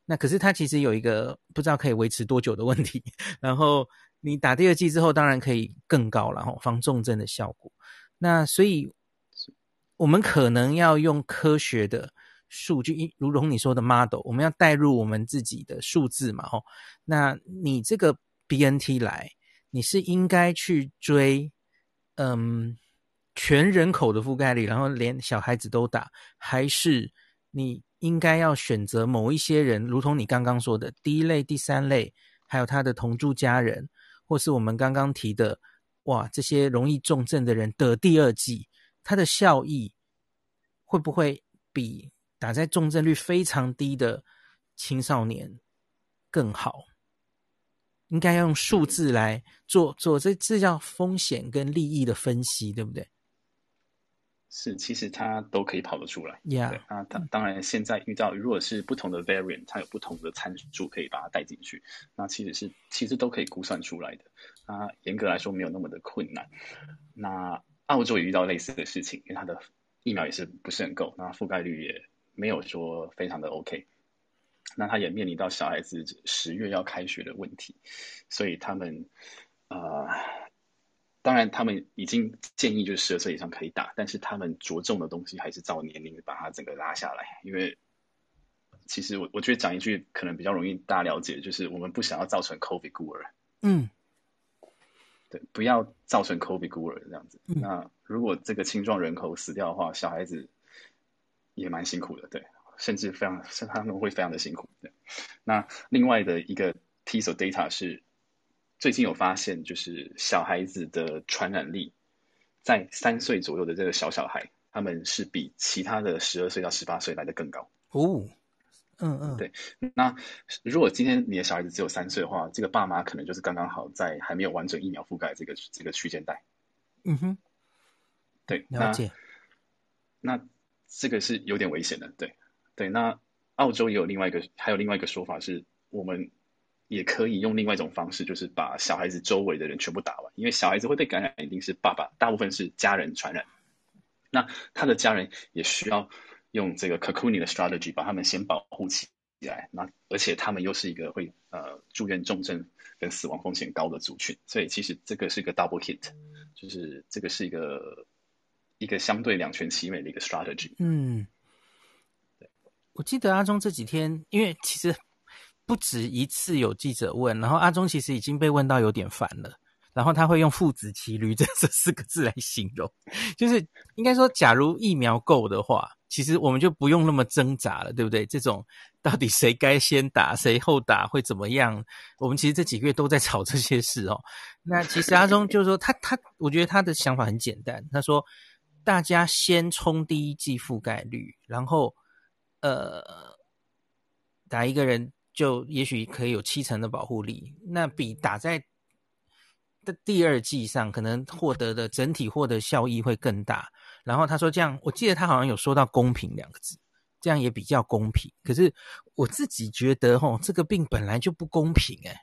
那可是它其实有一个不知道可以维持多久的问题。<laughs> 然后你打第二剂之后，当然可以更高，然后防重症的效果。那所以我们可能要用科学的。数据，如同你说的 model，我们要带入我们自己的数字嘛，吼。那你这个 BNT 来，你是应该去追，嗯，全人口的覆盖率，然后连小孩子都打，还是你应该要选择某一些人，如同你刚刚说的第一类、第三类，还有他的同住家人，或是我们刚刚提的，哇，这些容易重症的人得第二剂，它的效益会不会比？打在重症率非常低的青少年更好，应该要用数字来做做这这叫风险跟利益的分析，对不对？是，其实它都可以跑得出来。Yeah. 对，那当当然，现在遇到如果是不同的 variant，它有不同的参数可以把它带进去，那其实是其实都可以估算出来的。啊，严格来说没有那么的困难。那澳洲也遇到类似的事情，因为它的疫苗也是不是很够，那覆盖率也。没有说非常的 OK，那他也面临到小孩子十月要开学的问题，所以他们呃，当然他们已经建议就是十二岁以上可以打，但是他们着重的东西还是照年龄把它整个拉下来，因为其实我我觉得讲一句可能比较容易大家了解，就是我们不想要造成 COVID 孤儿，嗯，对，不要造成 COVID 孤儿这样子。嗯、那如果这个青壮人口死掉的话，小孩子。也蛮辛苦的，对，甚至非常，是他们会非常的辛苦。对，那另外的一个 piece of data 是，最近有发现，就是小孩子的传染力，在三岁左右的这个小小孩，他们是比其他的十二岁到十八岁来的更高。哦，嗯嗯，对。那如果今天你的小孩子只有三岁的话，这个爸妈可能就是刚刚好在还没有完整疫苗覆盖这个这个区间带。嗯哼，对，了解。那。那这个是有点危险的，对对。那澳洲也有另外一个，还有另外一个说法是，我们也可以用另外一种方式，就是把小孩子周围的人全部打完，因为小孩子会被感染，一定是爸爸，大部分是家人传染。那他的家人也需要用这个 cocooning 的 strategy 把他们先保护起来，那而且他们又是一个会呃住院重症跟死亡风险高的族群，所以其实这个是一个 double hit，就是这个是一个一个相对两全其美的一个 strategy。嗯，我记得阿中这几天，因为其实不止一次有记者问，然后阿中其实已经被问到有点烦了。然后他会用“父子骑驴”这这四个字来形容，就是应该说，假如疫苗够的话，其实我们就不用那么挣扎了，对不对？这种到底谁该先打，谁后打会怎么样？我们其实这几个月都在吵这些事哦。那其实阿中就是说，他他，我觉得他的想法很简单，他说大家先冲第一季覆盖率，然后呃，打一个人就也许可以有七成的保护力，那比打在的第二季上可能获得的整体获得效益会更大。然后他说这样，我记得他好像有说到“公平”两个字，这样也比较公平。可是我自己觉得，吼，这个病本来就不公平，诶，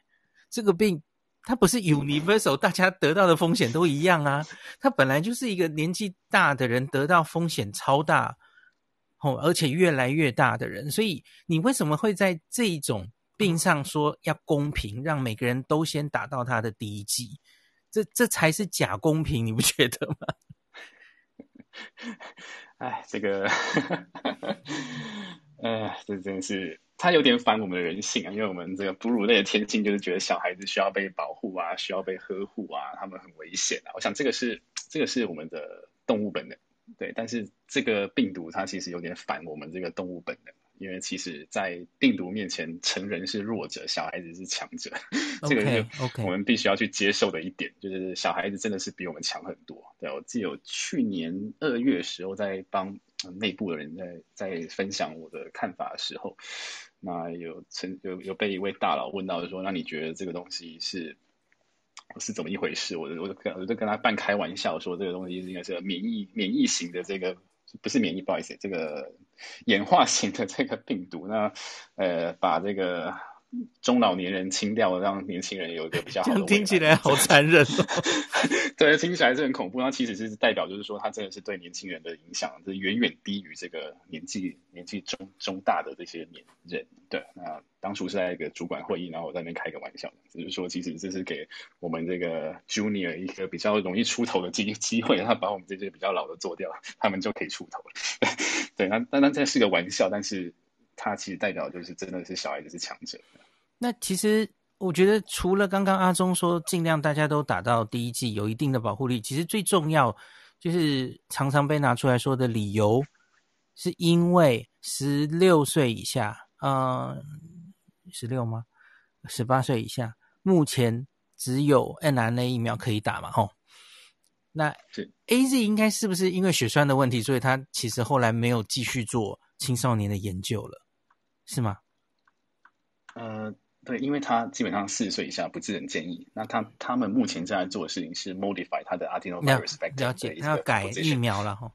这个病它不是 universal，大家得到的风险都一样啊。它本来就是一个年纪大的人得到风险超大，哦，而且越来越大的人。所以你为什么会在这种病上说要公平，让每个人都先打到他的第一剂？这这才是假公平，你不觉得吗？<laughs> 哎，这个，<laughs> 哎，这真是他有点反我们的人性啊！因为我们这个哺乳类的天性就是觉得小孩子需要被保护啊，需要被呵护啊，他们很危险啊。我想这个是这个是我们的动物本能，对。但是这个病毒它其实有点反我们这个动物本能。因为其实，在病毒面前，成人是弱者，小孩子是强者。<laughs> 这个是我们必须要去接受的一点，就是小孩子真的是比我们强很多。对，我记得有去年二月时候，在帮内部的人在在分享我的看法的时候，那有曾有有被一位大佬问到就说，那你觉得这个东西是是怎么一回事？我我就跟我就跟他半开玩笑说，这个东西应该是免疫免疫型的这个。不是免疫，不好意思，这个演化型的这个病毒，那呃，把这个。中老年人清掉，让年轻人有一个比较好的。听起来好残忍哦。<laughs> 对，听起来是很恐怖。那其实是代表，就是说，它真的是对年轻人的影响，是远远低于这个年纪年纪中中大的这些年人。对，那当初是在一个主管会议，然后我在那边开个玩笑，只是说，其实这是给我们这个 junior 一个比较容易出头的机机会，他把我们这些比较老的做掉，他们就可以出头了。<laughs> 对，那当然这是个玩笑，但是。它其实代表就是真的是小孩子是强者。那其实我觉得，除了刚刚阿忠说尽量大家都打到第一剂，有一定的保护力，其实最重要就是常常被拿出来说的理由，是因为十六岁以下，嗯，十六吗？十八岁以下，目前只有 n r n a 疫苗可以打嘛？吼，那是 AZ 应该是不是因为血栓的问题，所以他其实后来没有继续做青少年的研究了？是吗？呃，对，因为他基本上四十岁以下不是很建议。那他他们目前正在做的事情是 modify 他的 adenovirus vector，了解，他要改疫苗了哈。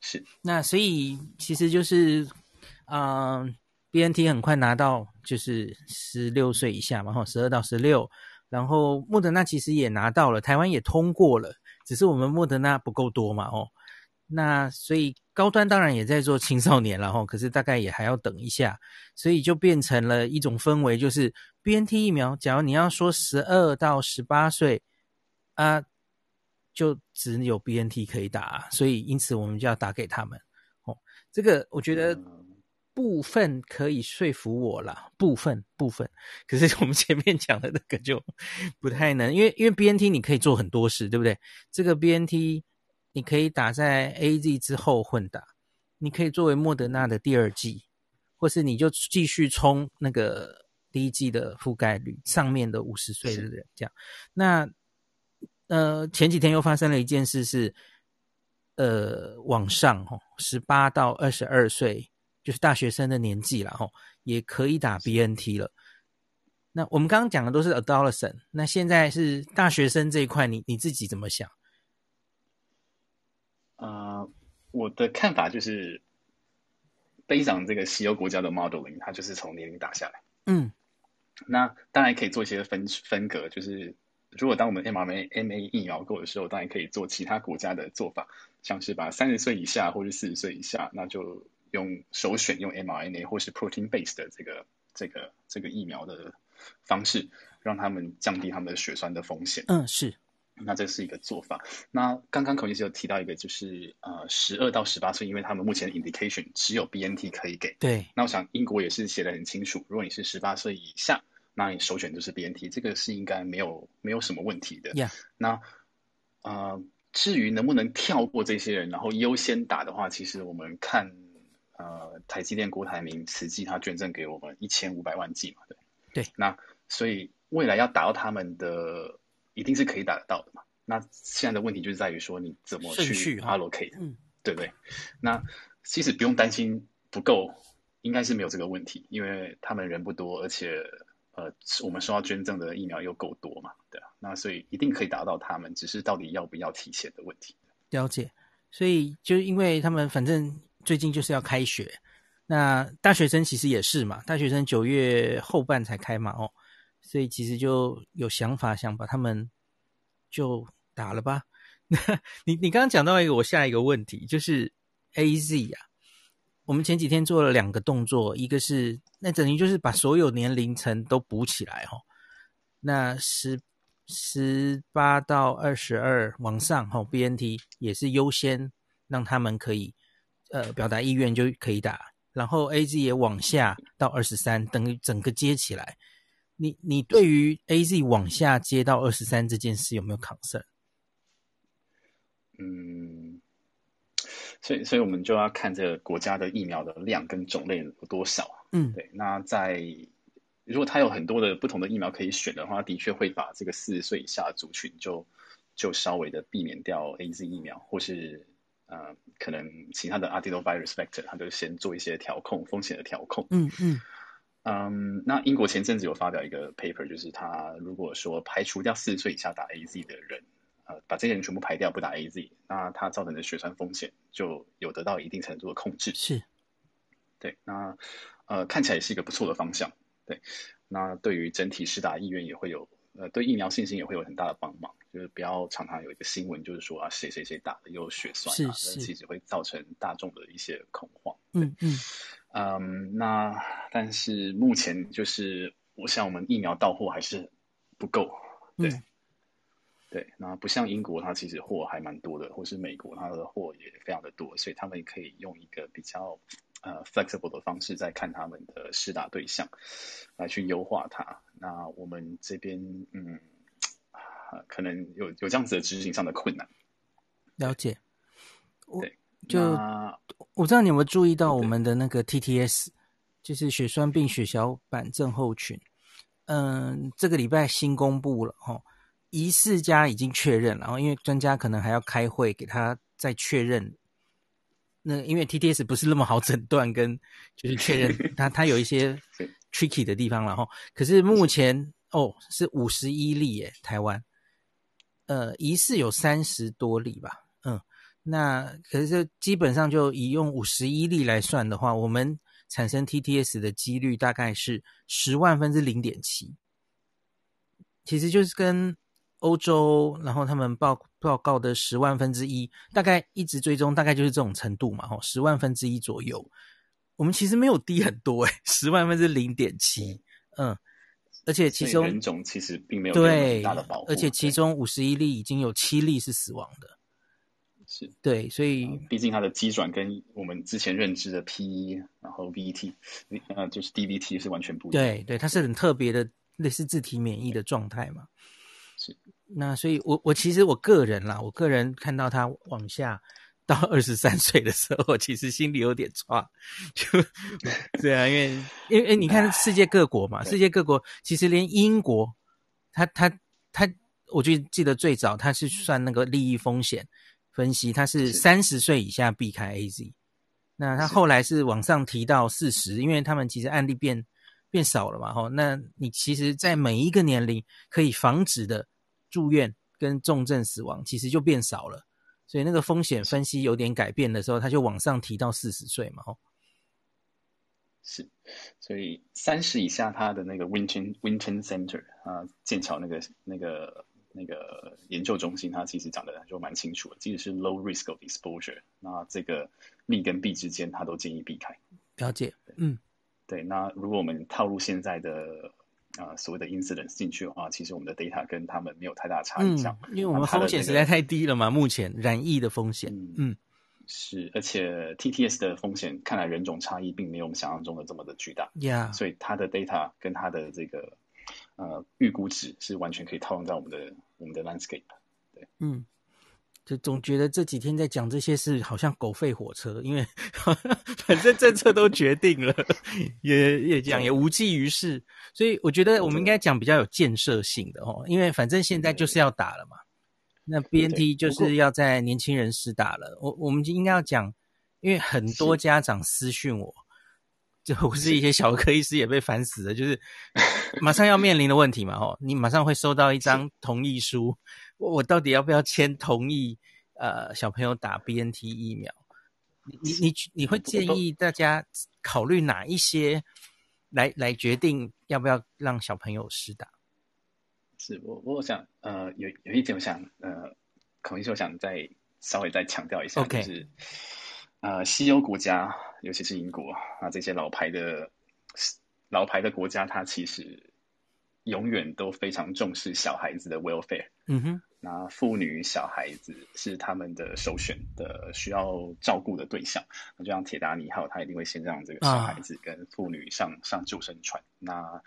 是。那所以其实就是，嗯、呃，BNT 很快拿到就是十六岁以下嘛，哈，十二到十六。然后莫德纳其实也拿到了，台湾也通过了，只是我们莫德纳不够多嘛，哦。那所以高端当然也在做青少年了哈，可是大概也还要等一下，所以就变成了一种氛围，就是 BNT 疫苗，假如你要说十二到十八岁啊，就只有 BNT 可以打，所以因此我们就要打给他们。哦，这个我觉得部分可以说服我啦，部分部分，可是我们前面讲的那个就不太能，因为因为 BNT 你可以做很多事，对不对？这个 BNT。你可以打在 AZ 之后混打，你可以作为莫德纳的第二剂，或是你就继续冲那个第一剂的覆盖率，上面的五十岁的人这样。那呃前几天又发生了一件事是，呃往上吼，十八到二十二岁就是大学生的年纪了吼，也可以打 BNT 了。那我们刚刚讲的都是 adolescent，那现在是大学生这一块，你你自己怎么想？呃，我的看法就是，背上这个西欧国家的 modeling，它就是从年龄打下来。嗯，那当然可以做一些分分隔，就是如果当我们 mRNA 疫苗够的时候，当然可以做其他国家的做法，像是把三十岁以下或是四十岁以下，那就用首选用 mRNA 或是 protein base 的这个这个这个疫苗的方式，让他们降低他们的血栓的风险。嗯，是。那这是一个做法。那刚刚孔医师有提到一个，就是呃，十二到十八岁，因为他们目前的 indication 只有 BNT 可以给。对。那我想英国也是写的很清楚，如果你是十八岁以下，那你首选就是 BNT，这个是应该没有没有什么问题的。Yeah. 那呃，至于能不能跳过这些人，然后优先打的话，其实我们看呃，台积电郭台铭实际他捐赠给我们一千五百万剂嘛，对。对。那所以未来要打到他们的。一定是可以打得到的嘛？那现在的问题就是在于说你怎么去 allocate，嗯，对不对？那其实不用担心不够，应该是没有这个问题，因为他们人不多，而且呃，我们收到捐赠的疫苗又够多嘛，对啊，那所以一定可以达到他们，只是到底要不要提前的问题。了解，所以就因为他们反正最近就是要开学，那大学生其实也是嘛，大学生九月后半才开嘛，哦。所以其实就有想法想把他们就打了吧。<laughs> 你你刚刚讲到一个我下一个问题，就是 AZ 啊。我们前几天做了两个动作，一个是那等于就是把所有年龄层都补起来哈、哦。那十十八到二十二往上哈、哦、BNT 也是优先让他们可以呃表达意愿就可以打，然后 AZ 也往下到二十三，等于整个接起来。你你对于 AZ 往下接到二十三这件事有没有 concern？嗯，所以所以我们就要看这个国家的疫苗的量跟种类有多少。嗯，对。那在如果他有很多的不同的疫苗可以选的话，的确会把这个四十岁以下的族群就就稍微的避免掉 AZ 疫苗，或是呃可能其他的 adenovirus vector，他就先做一些调控风险的调控。嗯嗯。嗯，um, 那英国前阵子有发表一个 paper，就是他如果说排除掉四十岁以下打 AZ 的人，呃，把这些人全部排掉不打 AZ，那他造成的血栓风险就有得到一定程度的控制。是，对，那呃看起来也是一个不错的方向。对，那对于整体施打意愿也会有，呃，对疫苗信心也会有很大的帮忙。就是不要常常有一个新闻，就是说啊谁谁谁打了有血栓啊，那其实会造成大众的一些恐慌。嗯嗯。嗯，um, 那但是目前就是，我想我们疫苗到货还是不够，对，嗯、对，那不像英国，它其实货还蛮多的，或是美国，它的货也非常的多，所以他们也可以用一个比较呃 flexible 的方式，在看他们的施打对象，来去优化它。那我们这边，嗯，可能有有这样子的执行上的困难。了解，对。就那我知道你有没有注意到我们的那个 TTS，就是血栓病血小板症候群。嗯，这个礼拜新公布了哈，疑似家已经确认了，然后因为专家可能还要开会给他再确认。那因为 TTS 不是那么好诊断，跟就是确认 <laughs> 他他有一些 tricky 的地方了哈。可是目前哦是五十一例耶，台湾，呃，疑似有三十多例吧。那可是基本上就以用五十一例来算的话，我们产生 TTS 的几率大概是十万分之零点七，其实就是跟欧洲然后他们报报告的十万分之一，大概一直追踪，大概就是这种程度嘛，吼，十万分之一左右。我们其实没有低很多诶，十万分之零点七，嗯，而且其中人种其实并没有对大的保护，而且其中五十一例已经有七例是死亡的。是对，所以、呃、毕竟它的机转跟我们之前认知的 PE，然后 VT，呃，就是 DVT 是完全不一样。对，对，它是很特别的类似自体免疫的状态嘛。是。那所以我我其实我个人啦，我个人看到它往下到二十三岁的时候，我其实心里有点差。就对啊，因为因为你看世界各国嘛，<laughs> 世界各国其实连英国，他他他，我就记得最早他是算那个利益风险。分析，他是三十岁以下避开 AZ，那他后来是往上提到四十，因为他们其实案例变变少了嘛，吼，那你其实，在每一个年龄可以防止的住院跟重症死亡，其实就变少了，所以那个风险分析有点改变的时候，他就往上提到四十岁嘛，吼，是，所以三十以下，他的那个 Winton Winton Center 啊，剑桥那个那个。那个研究中心，它其实讲的就蛮清楚的，即使是 low risk of exposure，那这个利跟弊之间，它都建议避开。了解，嗯，对。那如果我们套入现在的啊、呃、所谓的 incidence 进去的话，其实我们的 data 跟他们没有太大差异。嗯，因为我们风险实在太低了嘛，目前染疫的风险，嗯。嗯是，而且 TTS 的风险看来人种差异并没有我们想象中的这么的巨大，Yeah，所以它的 data 跟它的这个呃预估值是完全可以套用在我们的我们的 landscape。对，嗯，就总觉得这几天在讲这些事好像狗吠火车，因为 <laughs> 反正政策都决定了，<laughs> 也也讲也无济于事，所以我觉得我们应该讲比较有建设性的哦，因为反正现在就是要打了嘛。那 BNT 就是要在年轻人施打了。我我们应该要讲，因为很多家长私讯我，就不是一些小儿科医师也被烦死了，就是马上要面临的问题嘛。哦，你马上会收到一张同意书，我我到底要不要签同意？呃，小朋友打 BNT 疫苗，你你你会建议大家考虑哪一些来来决定要不要让小朋友施打？是我，我想，呃，有有一点，我想，呃，孔医生，我想再稍微再强调一下.就是，呃，西欧国家，尤其是英国啊，这些老牌的老牌的国家，它其实永远都非常重视小孩子的 welfare。嗯哼。那妇女、小孩子是他们的首选的需要照顾的对象。那就像铁达尼号，他一定会先让这个小孩子跟妇女上、上救生船。那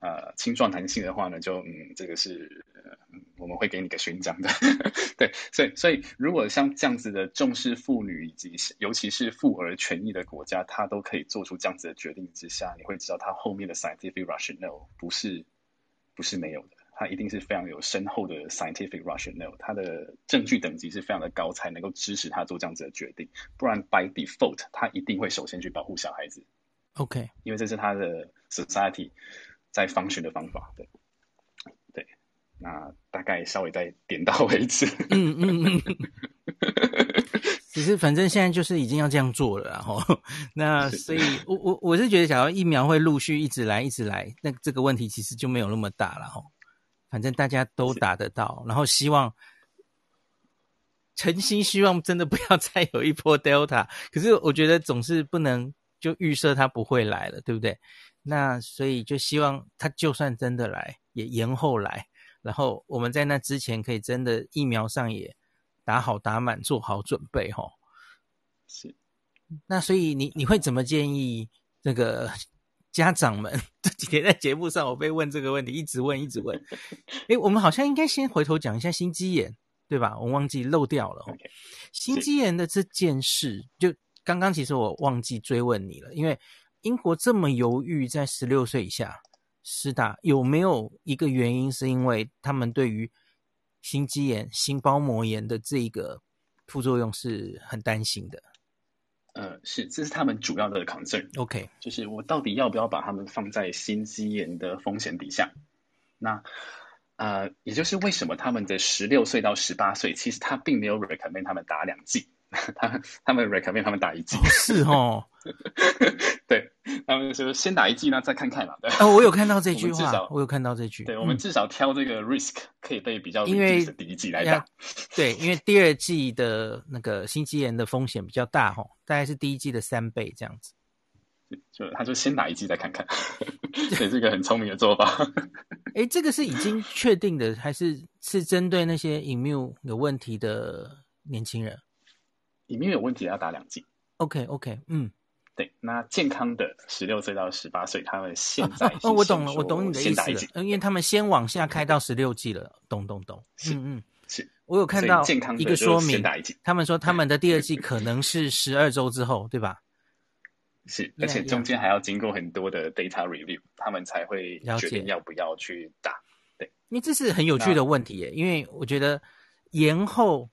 呃，青壮男性的话呢，就嗯，这个是、呃、我们会给你个勋章的。<laughs> 对，所以所以如果像这样子的重视妇女以及尤其是妇儿权益的国家，他都可以做出这样子的决定之下，你会知道他后面的 scientific rationale 不是不是没有的。它一定是非常有深厚的 scientific rationale，它的证据等级是非常的高，才能够支持他做这样子的决定。不然 by default，他一定会首先去保护小孩子。OK，因为这是他的 society 在 function 的方法。对，对，那大概稍微再点到为止。嗯嗯嗯。<laughs> 只是反正现在就是已经要这样做了，然后 <laughs> 那所以我我我是觉得，假如疫苗会陆续一直来一直来，那这个问题其实就没有那么大了哈。反正大家都打得到，然后希望诚心希望真的不要 <laughs> 再有一波 Delta。可是我觉得总是不能就预设它不会来了，对不对？那所以就希望它就算真的来，也延后来，然后我们在那之前可以真的疫苗上也打好打满，做好准备吼。是。那所以你你会怎么建议这个？家长们 <laughs> 这几天在节目上，我被问这个问题，一直问，一直问。诶，我们好像应该先回头讲一下心肌炎，对吧？我忘记漏掉了。心肌炎的这件事，就刚刚其实我忘记追问你了，因为英国这么犹豫在十六岁以下施打，有没有一个原因是因为他们对于心肌炎、心包膜炎的这个副作用是很担心的？呃，是，这是他们主要的 concern。OK，就是我到底要不要把他们放在心肌炎的风险底下？那呃，也就是为什么他们的十六岁到十八岁，其实他并没有 recommend 他们打两剂。<laughs> 他他们 recommend 他们打一剂，是哦，<laughs> 对，<laughs> 他们说先打一剂，那再看看嘛。对，哦，我有看到这句话，<laughs> 我，我有看到这句，对，我们至少挑这个 risk 可以被比较，因为第一季来打，对，因为第二季的那个心肌炎的风险比较大哈，大概是第一季的三倍这样子。就他就先打一剂再看看，<laughs> 这是一个很聪明的做法。哎，这个是已经确定的，还是是针对那些 immune 有问题的年轻人？里面有问题要打两剂。OK OK，嗯，对，那健康的十六岁到十八岁，他们现在哦，哦，我懂了，我懂你的意思了，因为他们先往下开到十六季了，懂懂懂，是嗯嗯是，我有看到一个说明，他们说他们的第二季可能是十二周之后，对吧？是，而且中间还要经过很多的 data review，他们才会决定要不要去打。对，因为这是很有趣的问题耶，因为我觉得延后。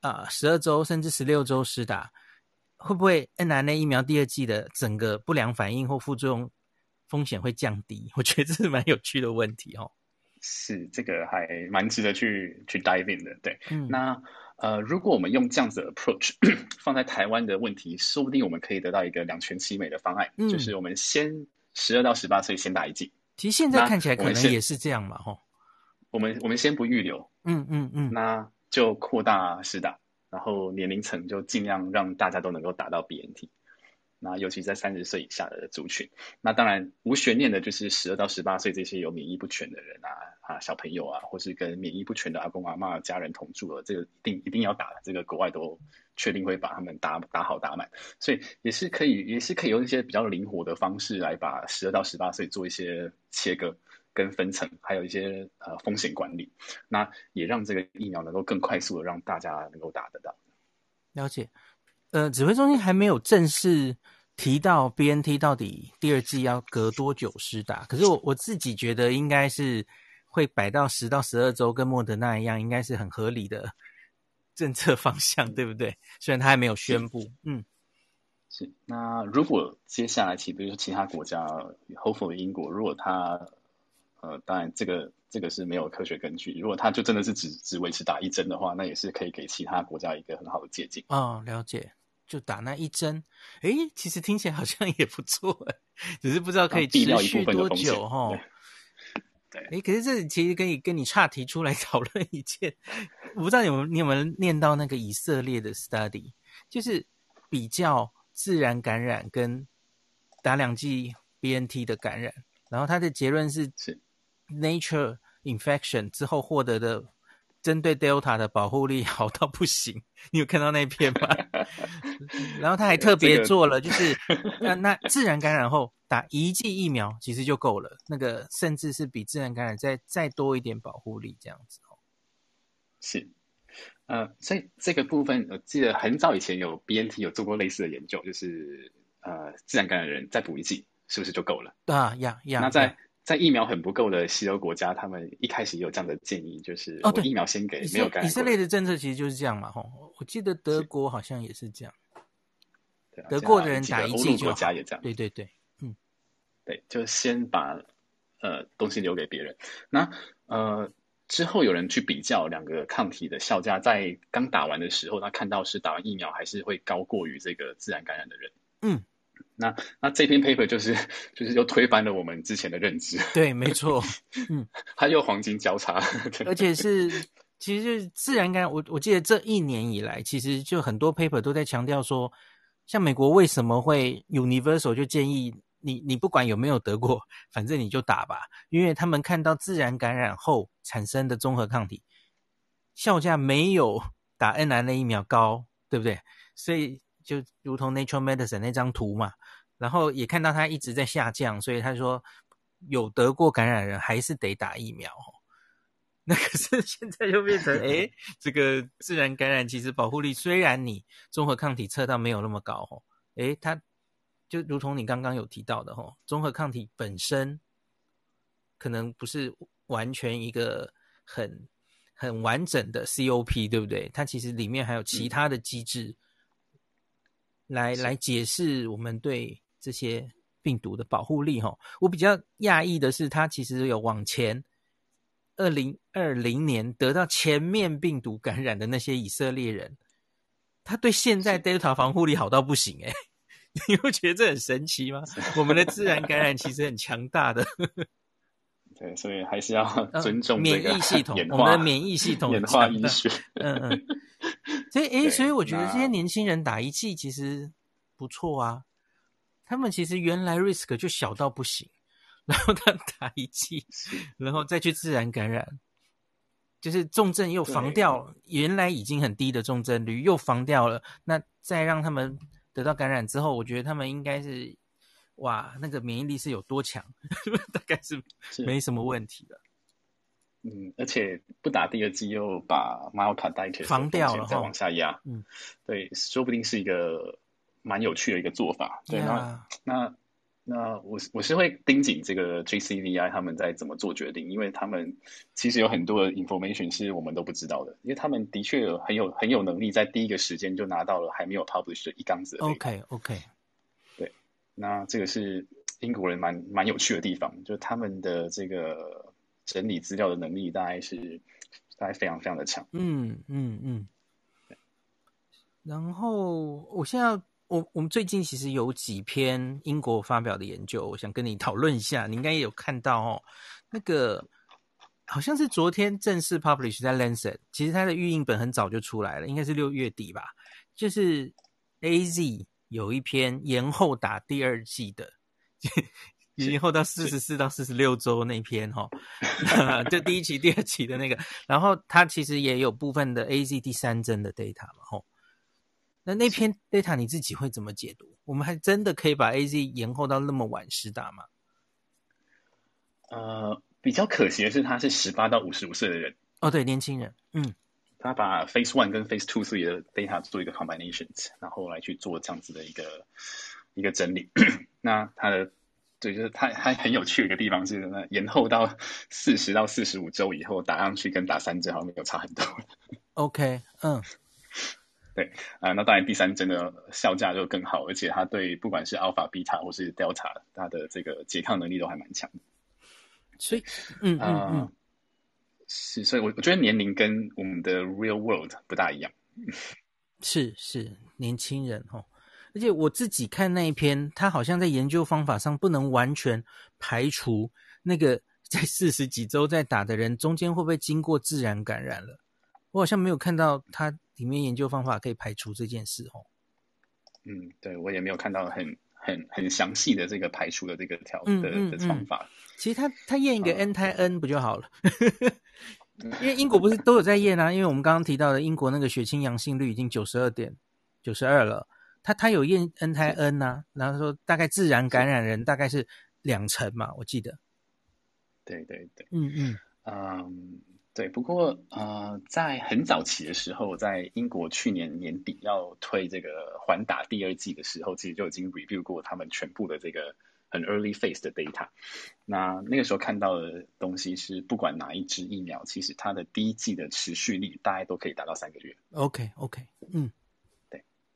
啊，十二周甚至十六周施打，会不会 N R N A 疫苗第二季的整个不良反应或副作用风险会降低？<laughs> 我觉得这是蛮有趣的问题哦。是，这个还蛮值得去去 dive in 的。对，嗯、那呃，如果我们用这样子的 approach <coughs> 放在台湾的问题，说不定我们可以得到一个两全其美的方案，嗯、就是我们先十二到十八岁先打一剂。其实现在看起来可能也是这样嘛，吼。我们我们先不预留，嗯嗯嗯，那。就扩大施打，然后年龄层就尽量让大家都能够打到 BNT。那尤其在三十岁以下的族群，那当然无悬念的就是十二到十八岁这些有免疫不全的人啊啊小朋友啊，或是跟免疫不全的阿公阿嬷家人同住了，这个一定一定要打，这个国外都确定会把他们打打好打满，所以也是可以也是可以用一些比较灵活的方式来把十二到十八岁做一些切割跟分层，还有一些呃风险管理，那也让这个疫苗能够更快速的让大家能够打得到。了解，呃，指挥中心还没有正式。提到 BNT 到底第二季要隔多久施打？可是我我自己觉得应该是会摆到十到十二周，跟莫德纳一样，应该是很合理的 <laughs> 政策方向，对不对？虽然他还没有宣布，嗯，是。那如果接下来其比如说其他国家，hopefully 英国，如果他呃，当然这个这个是没有科学根据，如果他就真的是只只维持打一针的话，那也是可以给其他国家一个很好的借鉴。哦，了解。就打那一针，诶，其实听起来好像也不错，只是不知道可以持续多久哈。对，诶，可是这其实可以跟你岔提出来 <laughs> 讨论一件，我不知道你们你有没有念到那个以色列的 study，就是比较自然感染跟打两剂 BNT 的感染，然后他的结论是是 Nature infection 之后获得的。针对 Delta 的保护力好到不行，<laughs> 你有看到那篇吗？<laughs> 然后他还特别做了，就是那 <laughs> 那自然感染后打一剂疫苗其实就够了，那个甚至是比自然感染再再多一点保护力这样子哦。是，呃，所以这个部分我记得很早以前有 BNT 有做过类似的研究，就是呃自然感染的人再补一剂是不是就够了？啊呀呀！那在在疫苗很不够的西欧国家，他们一开始也有这样的建议，就是哦，对，疫苗先给没有感染。以色列的政策其实就是这样嘛，吼，我记得德国好像也是这样，对啊，德国的人打一剂就国家也这样，对对对，嗯，对，就先把呃东西留给别人。那呃之后有人去比较两个抗体的效价，在刚打完的时候，他看到是打完疫苗还是会高过于这个自然感染的人，嗯。那那这篇 paper 就是就是又推翻了我们之前的认知。对，没错，<laughs> 嗯，它又黄金交叉，而且是其实就是自然感染。我我记得这一年以来，其实就很多 paper 都在强调说，像美国为什么会 universal 就建议你你不管有没有得过，反正你就打吧，因为他们看到自然感染后产生的综合抗体效价没有打 n r n a 疫苗高，对不对？所以就如同 Nature Medicine 那张图嘛。然后也看到它一直在下降，所以他说有得过感染的人还是得打疫苗。<laughs> 那可是现在又变成，哎，<laughs> 这个自然感染其实保护力虽然你综合抗体测到没有那么高，哦，哎，它就如同你刚刚有提到的，哦，综合抗体本身可能不是完全一个很很完整的 COP，对不对？它其实里面还有其他的机制来、嗯、来解释我们对。这些病毒的保护力，哈，我比较讶异的是，他其实有往前二零二零年得到前面病毒感染的那些以色列人，他对现在 Delta 防护力好到不行，欸，哎，<laughs> 你会觉得这很神奇吗？我们的自然感染其实很强大的，对，所以还是要 <laughs> 尊重免疫系统，我们的免疫系统演化医学，嗯嗯，<laughs> 所以哎，所以我觉得这些年轻人打一剂其实不错啊。他们其实原来 risk 就小到不行，然后他打一剂，然后再去自然感染，就是重症又防掉原来已经很低的重症率，又防掉了。那再让他们得到感染之后，我觉得他们应该是哇，那个免疫力是有多强，<laughs> 大概是没什么问题的。嗯，而且不打第二剂又把 myocarditis 防掉了，再往下压。嗯，对，说不定是一个。蛮有趣的一个做法，对，yeah. 那那那我我是会盯紧这个 JCVI 他们在怎么做决定，因为他们其实有很多的 information 是我们都不知道的，因为他们的确有很有很有能力在第一个时间就拿到了还没有 publish 的一缸子的。OK OK，对，那这个是英国人蛮蛮有趣的地方，就是他们的这个整理资料的能力大概是大概非常非常的强。嗯嗯嗯，然后我现在。我我们最近其实有几篇英国发表的研究，我想跟你讨论一下。你应该也有看到哦，那个好像是昨天正式 publish 在 Lancet，其实它的预印本很早就出来了，应该是六月底吧。就是 AZ 有一篇延后打第二季的，延后到四十四到四十六周那篇哈，<laughs> 就第一期、第二期的那个，然后它其实也有部分的 AZ 第三针的 data 嘛，吼。那那篇 data 你自己会怎么解读？我们还真的可以把 AZ 延后到那么晚施打吗？呃，比较可惜的是，他是十八到五十五岁的人。哦，对，年轻人，嗯。他把 Phase One 跟 Phase Two、Three 的 data 做一个 combinations，然后来去做这样子的一个一个整理。<clears throat> 那他的对，就是他还很有趣的一个地方是，那延后到四十到四十五周以后打上去，跟打三针好像没有差很多。OK，嗯，<laughs> 对啊、呃，那当然第三针的效价就更好，而且它对不管是 Alpha、Beta 或是 Delta，它的这个拮抗能力都还蛮强的。所以，嗯嗯嗯。呃是，所以我我觉得年龄跟我们的 real world 不大一样。是是，年轻人哦，而且我自己看那一篇，他好像在研究方法上不能完全排除那个在四十几周在打的人中间会不会经过自然感染了。我好像没有看到他里面研究方法可以排除这件事哦。嗯，对，我也没有看到很很很详细的这个排除的这个条的的方法。其实他他验一个 anti N 不就好了？<laughs> 因为英国不是都有在验啊？因为我们刚刚提到的英国那个血清阳性率已经九十二点九十二了，他他有验 anti N 啊，然后说大概自然感染人大概是两成嘛，我记得。对对对，嗯嗯嗯，对。不过呃，在很早期的时候，在英国去年年底要推这个环打第二季的时候，其实就已经 review 过他们全部的这个。很 early phase 的 data，那那个时候看到的东西是，不管哪一支疫苗，其实它的第一季的持续力大概都可以达到三个月。OK OK，嗯，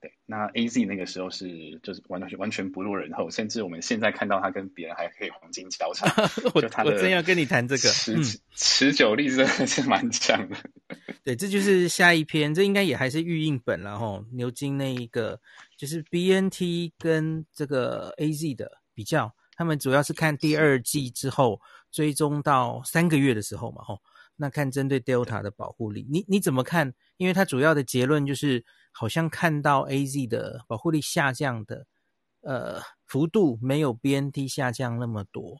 对对。那 AZ 那个时候是就是完全完全不落人后，甚至我们现在看到他跟别人还可以黄金交叉。<laughs> 我我真要跟你谈这个，持、嗯、持久力真的是蛮强的。对，这就是下一篇，这应该也还是预印本了哈。牛津那一个就是 BNT 跟这个 AZ 的。比较，他们主要是看第二季之后追踪到三个月的时候嘛，吼，那看针对 Delta 的保护力，你你怎么看？因为它主要的结论就是，好像看到 AZ 的保护力下降的，呃，幅度没有 BNT 下降那么多。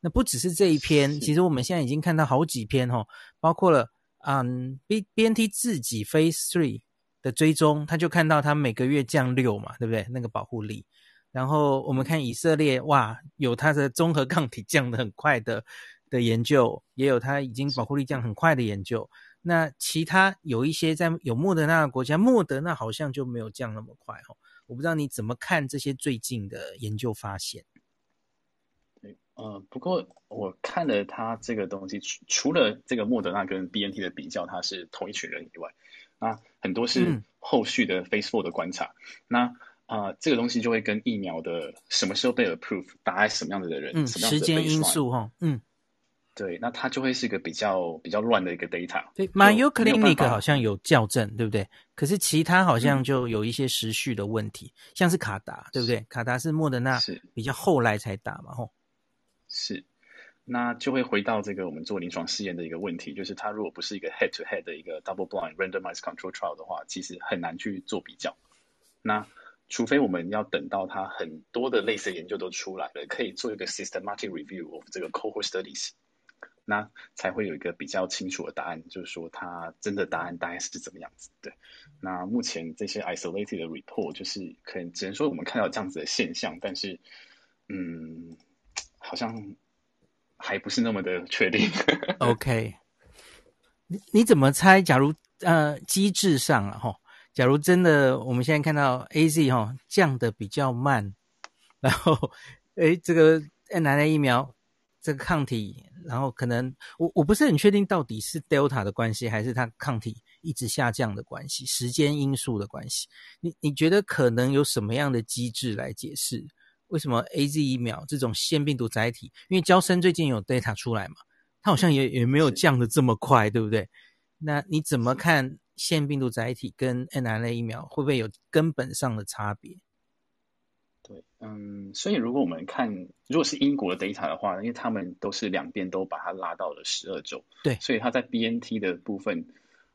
那不只是这一篇，其实我们现在已经看到好几篇，吼，包括了，嗯，B BNT 自己 Phase Three 的追踪，他就看到他每个月降六嘛，对不对？那个保护力。然后我们看以色列，哇，有它的综合抗体降得很快的的研究，也有它已经保护力降很快的研究。那其他有一些在有莫德纳的国家，莫德纳好像就没有降那么快哦。我不知道你怎么看这些最近的研究发现？对，呃，不过我看了他这个东西，除除了这个莫德纳跟 BNT 的比较，它是同一群人以外，那很多是后续的 Four 的观察。嗯、那啊、呃，这个东西就会跟疫苗的什么时候被 approve，打在什么样子的人，嗯，什么样子的时间因素哈，嗯，对，那它就会是一个比较比较乱的一个 data。对，Mayo Clinic 好像有校正，对不对？可是其他好像就有一些时序的问题，嗯、像是卡达，对不对？卡达是莫德纳是比较后来才打嘛，吼。是，那就会回到这个我们做临床试验的一个问题，就是它如果不是一个 head to head 的一个 double blind randomized control trial 的话，其实很难去做比较。那除非我们要等到它很多的类似研究都出来了，可以做一个 systematic review of 这个 cohort studies，那才会有一个比较清楚的答案，就是说它真的答案大概是怎么样子。对，那目前这些 isolated 的 report 就是可能只能说我们看到这样子的现象，但是嗯，好像还不是那么的确定。<laughs> OK，你你怎么猜？假如呃机制上啊，吼。假如真的，我们现在看到 AZ 哈降得比较慢，然后诶这个 mRNA 疫苗这个抗体，然后可能我我不是很确定到底是 Delta 的关系，还是它抗体一直下降的关系，时间因素的关系。你你觉得可能有什么样的机制来解释为什么 AZ 疫苗这种腺病毒载体？因为娇生最近有 data 出来嘛，它好像也也没有降的这么快，对不对？那你怎么看？腺病毒载体跟 mRNA 疫苗会不会有根本上的差别？对，嗯，所以如果我们看，如果是英国的 data 的话，因为他们都是两边都把它拉到了十二周，对，所以它在 BNT 的部分，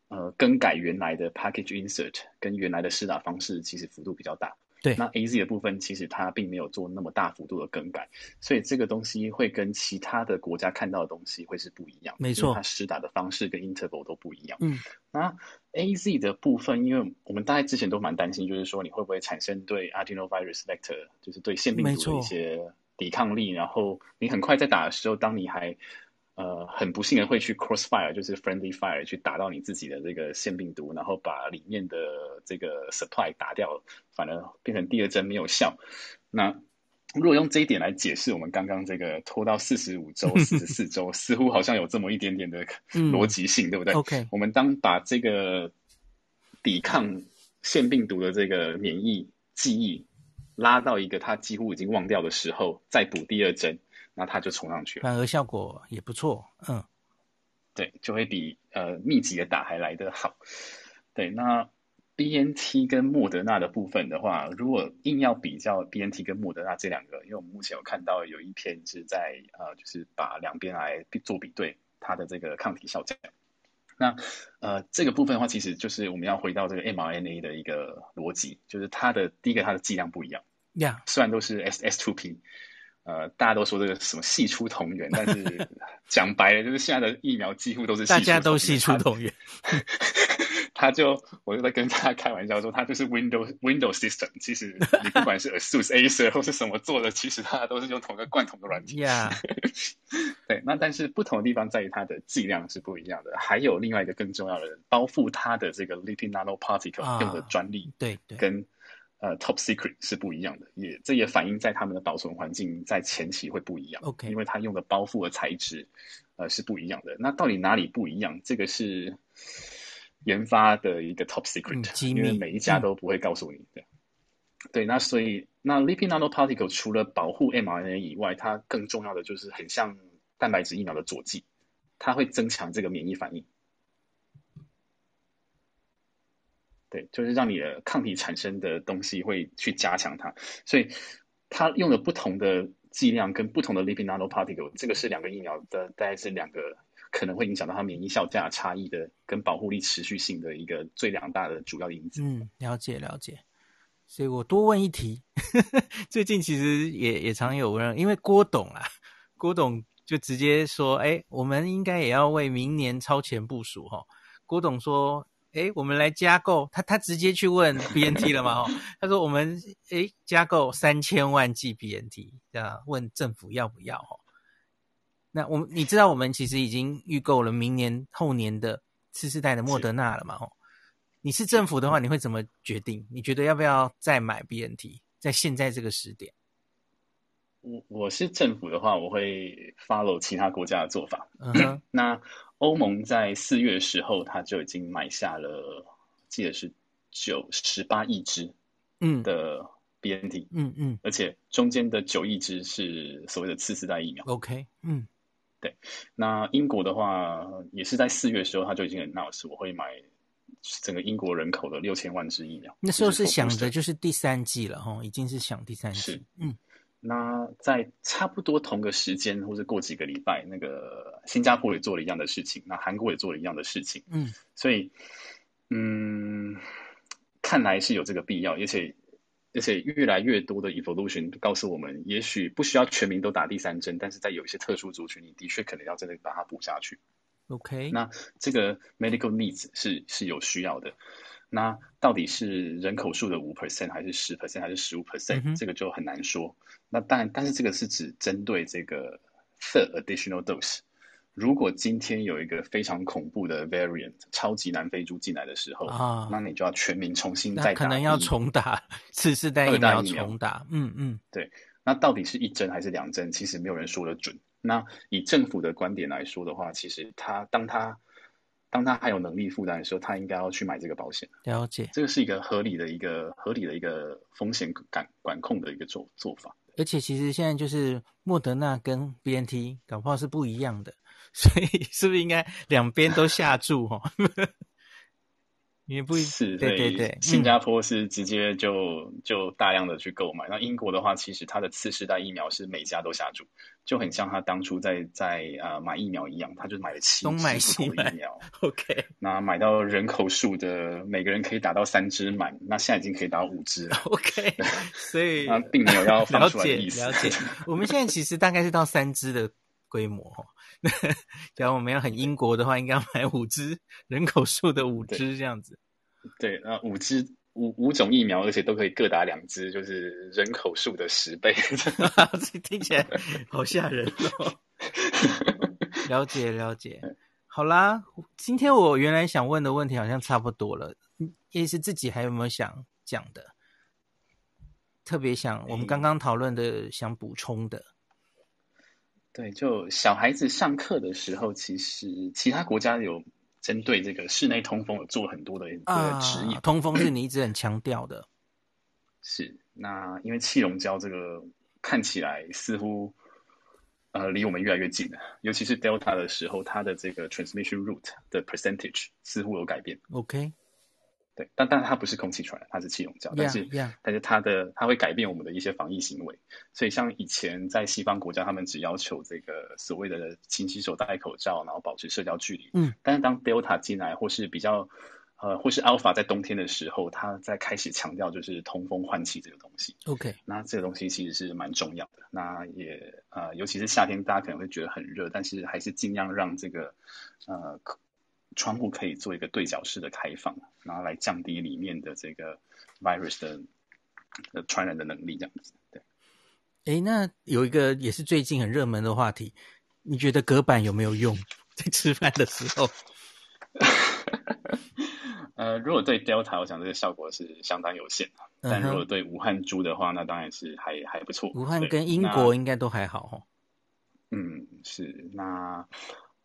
呃，更改原来的 package insert 跟原来的施打方式其实幅度比较大。对，那 A Z 的部分其实它并没有做那么大幅度的更改，所以这个东西会跟其他的国家看到的东西会是不一样。没错，它施打的方式跟 interval 都不一样。嗯，那 A Z 的部分，因为我们大概之前都蛮担心，就是说你会不会产生对 adenovirus vector，就是对腺病毒的一些抵抗力，然后你很快在打的时候，当你还呃，很不幸的会去 crossfire，就是 friendly fire 去打到你自己的这个腺病毒，然后把里面的这个 supply 打掉，反而变成第二针没有效。那如果用这一点来解释，我们刚刚这个拖到四十五周、<laughs> 四十四周，似乎好像有这么一点点的逻辑性，嗯、对不对？OK，我们当把这个抵抗腺病毒的这个免疫记忆拉到一个它几乎已经忘掉的时候，再补第二针。那它就冲上去了，反而效果也不错，嗯，对，就会比呃密集的打还来得好。对，那 BNT 跟莫德纳的部分的话，如果硬要比较 BNT 跟莫德纳这两个，因为我们目前有看到有一篇是在呃，就是把两边来做比对，它的这个抗体效价。那呃这个部分的话，其实就是我们要回到这个 mRNA 的一个逻辑，就是它的第一个它的剂量不一样，呀.虽然都是 S S2P。呃，大家都说这个什么系出同源，但是 <laughs> 讲白了，就是现在的疫苗几乎都是系出同源，大家都系出同源。他 <laughs> 就我就在跟大家开玩笑说，他就是 Windows Windows System。其实你不管是 ASUS、Acer 或是什么做的，其实大家都是用同一个罐头的软体。Yeah. <laughs> 对，那但是不同的地方在于它的剂量是不一样的，还有另外一个更重要的，包覆它的这个 Lipid Nanoparticle 用的专利，对对，跟。呃，Top Secret 是不一样的，也这也反映在他们的保存环境在前期会不一样。OK，因为它用的包覆的材质，呃，是不一样的。那到底哪里不一样？这个是研发的一个 Top Secret，嗯，因为每一家都不会告诉你的。嗯、对，那所以那 Lipid Nanoparticle 除了保护 mRNA 以外，它更重要的就是很像蛋白质疫苗的佐剂，它会增强这个免疫反应。对，就是让你的抗体产生的东西会去加强它，所以它用了不同的剂量跟不同的 lipid nanoparticle，这个是两个疫苗的，大概是两个可能会影响到它免疫效价差异的跟保护力持续性的一个最两大的主要因子。嗯，了解了解。所以我多问一题，<laughs> 最近其实也也常有人，因为郭董啊，郭董就直接说，哎，我们应该也要为明年超前部署哈、郭董说。哎，我们来加购，他他直接去问 <laughs> BNT 了吗？他说我们哎加购三千万剂 BNT，这样问政府要不要？哦，那我们你知道我们其实已经预购了明年后年的次世代的莫德纳了嘛？哦，你是政府的话，你会怎么决定？你觉得要不要再买 BNT？在现在这个时点，我我是政府的话，我会 follow 其他国家的做法。嗯哼，那。欧盟在四月的时候，他就已经买下了，记得是九十八亿支，嗯的 BNT，嗯嗯，而且中间的九亿支是所谓的次世代疫苗。OK，嗯，对。那英国的话，也是在四月的时候，他就已经 announce 我会买整个英国人口的六千万支疫苗。那时候是想着就是第三季了哈，已经是想第三季，嗯。那在差不多同个时间，或者过几个礼拜，那个新加坡也做了一样的事情，那韩国也做了一样的事情，嗯，所以，嗯，看来是有这个必要，而且而且越来越多的 evolution 告诉我们，也许不需要全民都打第三针，但是在有一些特殊族群，你的确可能要真的把它补下去。OK，那这个 medical needs 是是有需要的。那到底是人口数的五 percent 还是十 percent 还是十五 percent？、这个就很难说。那当然，但是这个是指针对这个 third additional dose。如果今天有一个非常恐怖的 variant 超级南非猪进来的时候，啊，那你就要全民重新再打，可能要重打次世代疫苗，重打。嗯嗯，对。那到底是一针还是两针？其实没有人说得准。那以政府的观点来说的话，其实他当他。当他还有能力负担的时候，他应该要去买这个保险。了解，这个是一个合理的一个合理的一个风险管管控的一个做做法。而且其实现在就是莫德纳跟 BNT 搞不好是不一样的，所以是不是应该两边都下注？哈，<laughs> 也不是，对对对，新加坡是直接就就大量的去购买。那、嗯、英国的话，其实它的次世代疫苗是每家都下注，就很像他当初在在呃买疫苗一样，他就买了七支不同的疫苗。<laughs> OK，那买到人口数的每个人可以打到三支满，那现在已经可以打到五支了。OK，<laughs> 所以那并没有要放出来的意思。了解，<laughs> 了解我们现在其实大概是到三支的规模。<laughs> 假如我们要很英国的话，应该要买五支 <laughs> 人口数的五支这样子。对，那五支五五种疫苗，而且都可以各打两支，就是人口数的十倍。<laughs> 这听起来好吓人哦。了解了解，好啦，今天我原来想问的问题好像差不多了。叶医师自己还有没有想讲的？特别想我们刚刚讨论的，想补充的。对，就小孩子上课的时候，其实其他国家有针对这个室内通风有做很多的这个指引。啊，通风是你一直很强调的。<coughs> 是，那因为气溶胶这个看起来似乎呃离我们越来越近了，尤其是 Delta 的时候，它的这个 transmission route 的 percentage 似乎有改变。OK。对，但但它不是空气传染，它是气溶胶，但是.但是它的它会改变我们的一些防疫行为，所以像以前在西方国家，他们只要求这个所谓的勤洗手、戴口罩，然后保持社交距离。嗯，但是当 Delta 进来，或是比较呃，或是 Alpha 在冬天的时候，它在开始强调就是通风换气这个东西。OK，那这个东西其实是蛮重要的。那也呃，尤其是夏天，大家可能会觉得很热，但是还是尽量让这个呃。窗户可以做一个对角式的开放，然后来降低里面的这个 virus 的的传染的能力，这样子。对。哎，那有一个也是最近很热门的话题，你觉得隔板有没有用？<laughs> 在吃饭的时候？<laughs> 呃，如果对 Delta，我想这个效果是相当有限。Uh-huh. 但如果对武汉株的话，那当然是还还不错。武汉跟英国应该都还好哈。嗯，是那。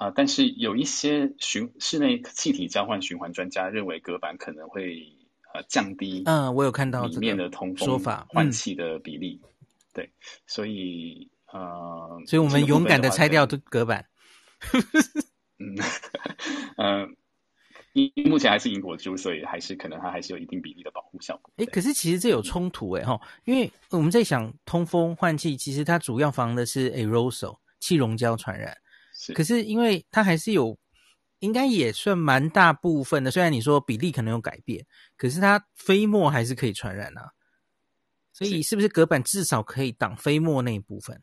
啊、呃，但是有一些循室内气体交换循环专家认为隔板可能会呃降低，嗯，我有看到里面的通风说法换气的比例，嗯、对，所以呃，所以我们勇敢的拆掉隔板，<laughs> 嗯嗯，因、呃、目前还是英国株，所以还是可能它还是有一定比例的保护效果。哎，可是其实这有冲突哎哈，因为我们在想通风换气，其实它主要防的是 aerosol 气溶胶传染。是，可是因为它还是有，应该也算蛮大部分的。虽然你说比例可能有改变，可是它飞沫还是可以传染啊。所以是不是隔板至少可以挡飞沫那一部分？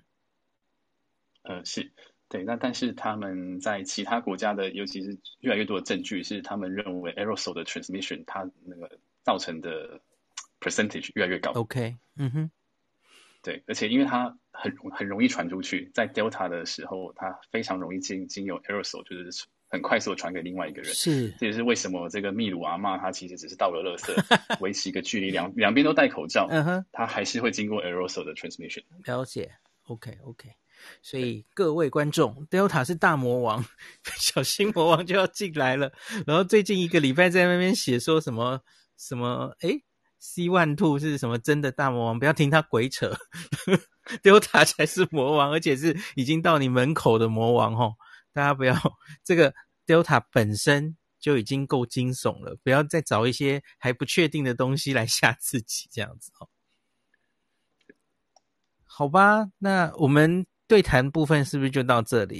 呃，是对。那但是他们在其他国家的，尤其是越来越多的证据是，他们认为 aerosol 的 transmission 它那个造成的 percentage 越来越高。OK，嗯哼。对，而且因为它很很容易传出去，在 Delta 的时候，它非常容易经经由 aerosol，就是很快速的传给另外一个人。是，这也是为什么这个秘鲁阿妈她其实只是倒了垃圾，<laughs> 维持一个距离，两两边都戴口罩，嗯哼，它还是会经过 aerosol 的 transmission。了解，OK OK。所以各位观众，Delta 是大魔王，<laughs> 小心魔王就要进来了。然后最近一个礼拜在那边写说什么什么，诶 C one two 是什么真的大魔王？不要听他鬼扯，Delta 才是魔王，而且是已经到你门口的魔王哦！大家不要这个 Delta 本身就已经够惊悚了，不要再找一些还不确定的东西来吓自己，这样子哦。好吧，那我们对谈部分是不是就到这里？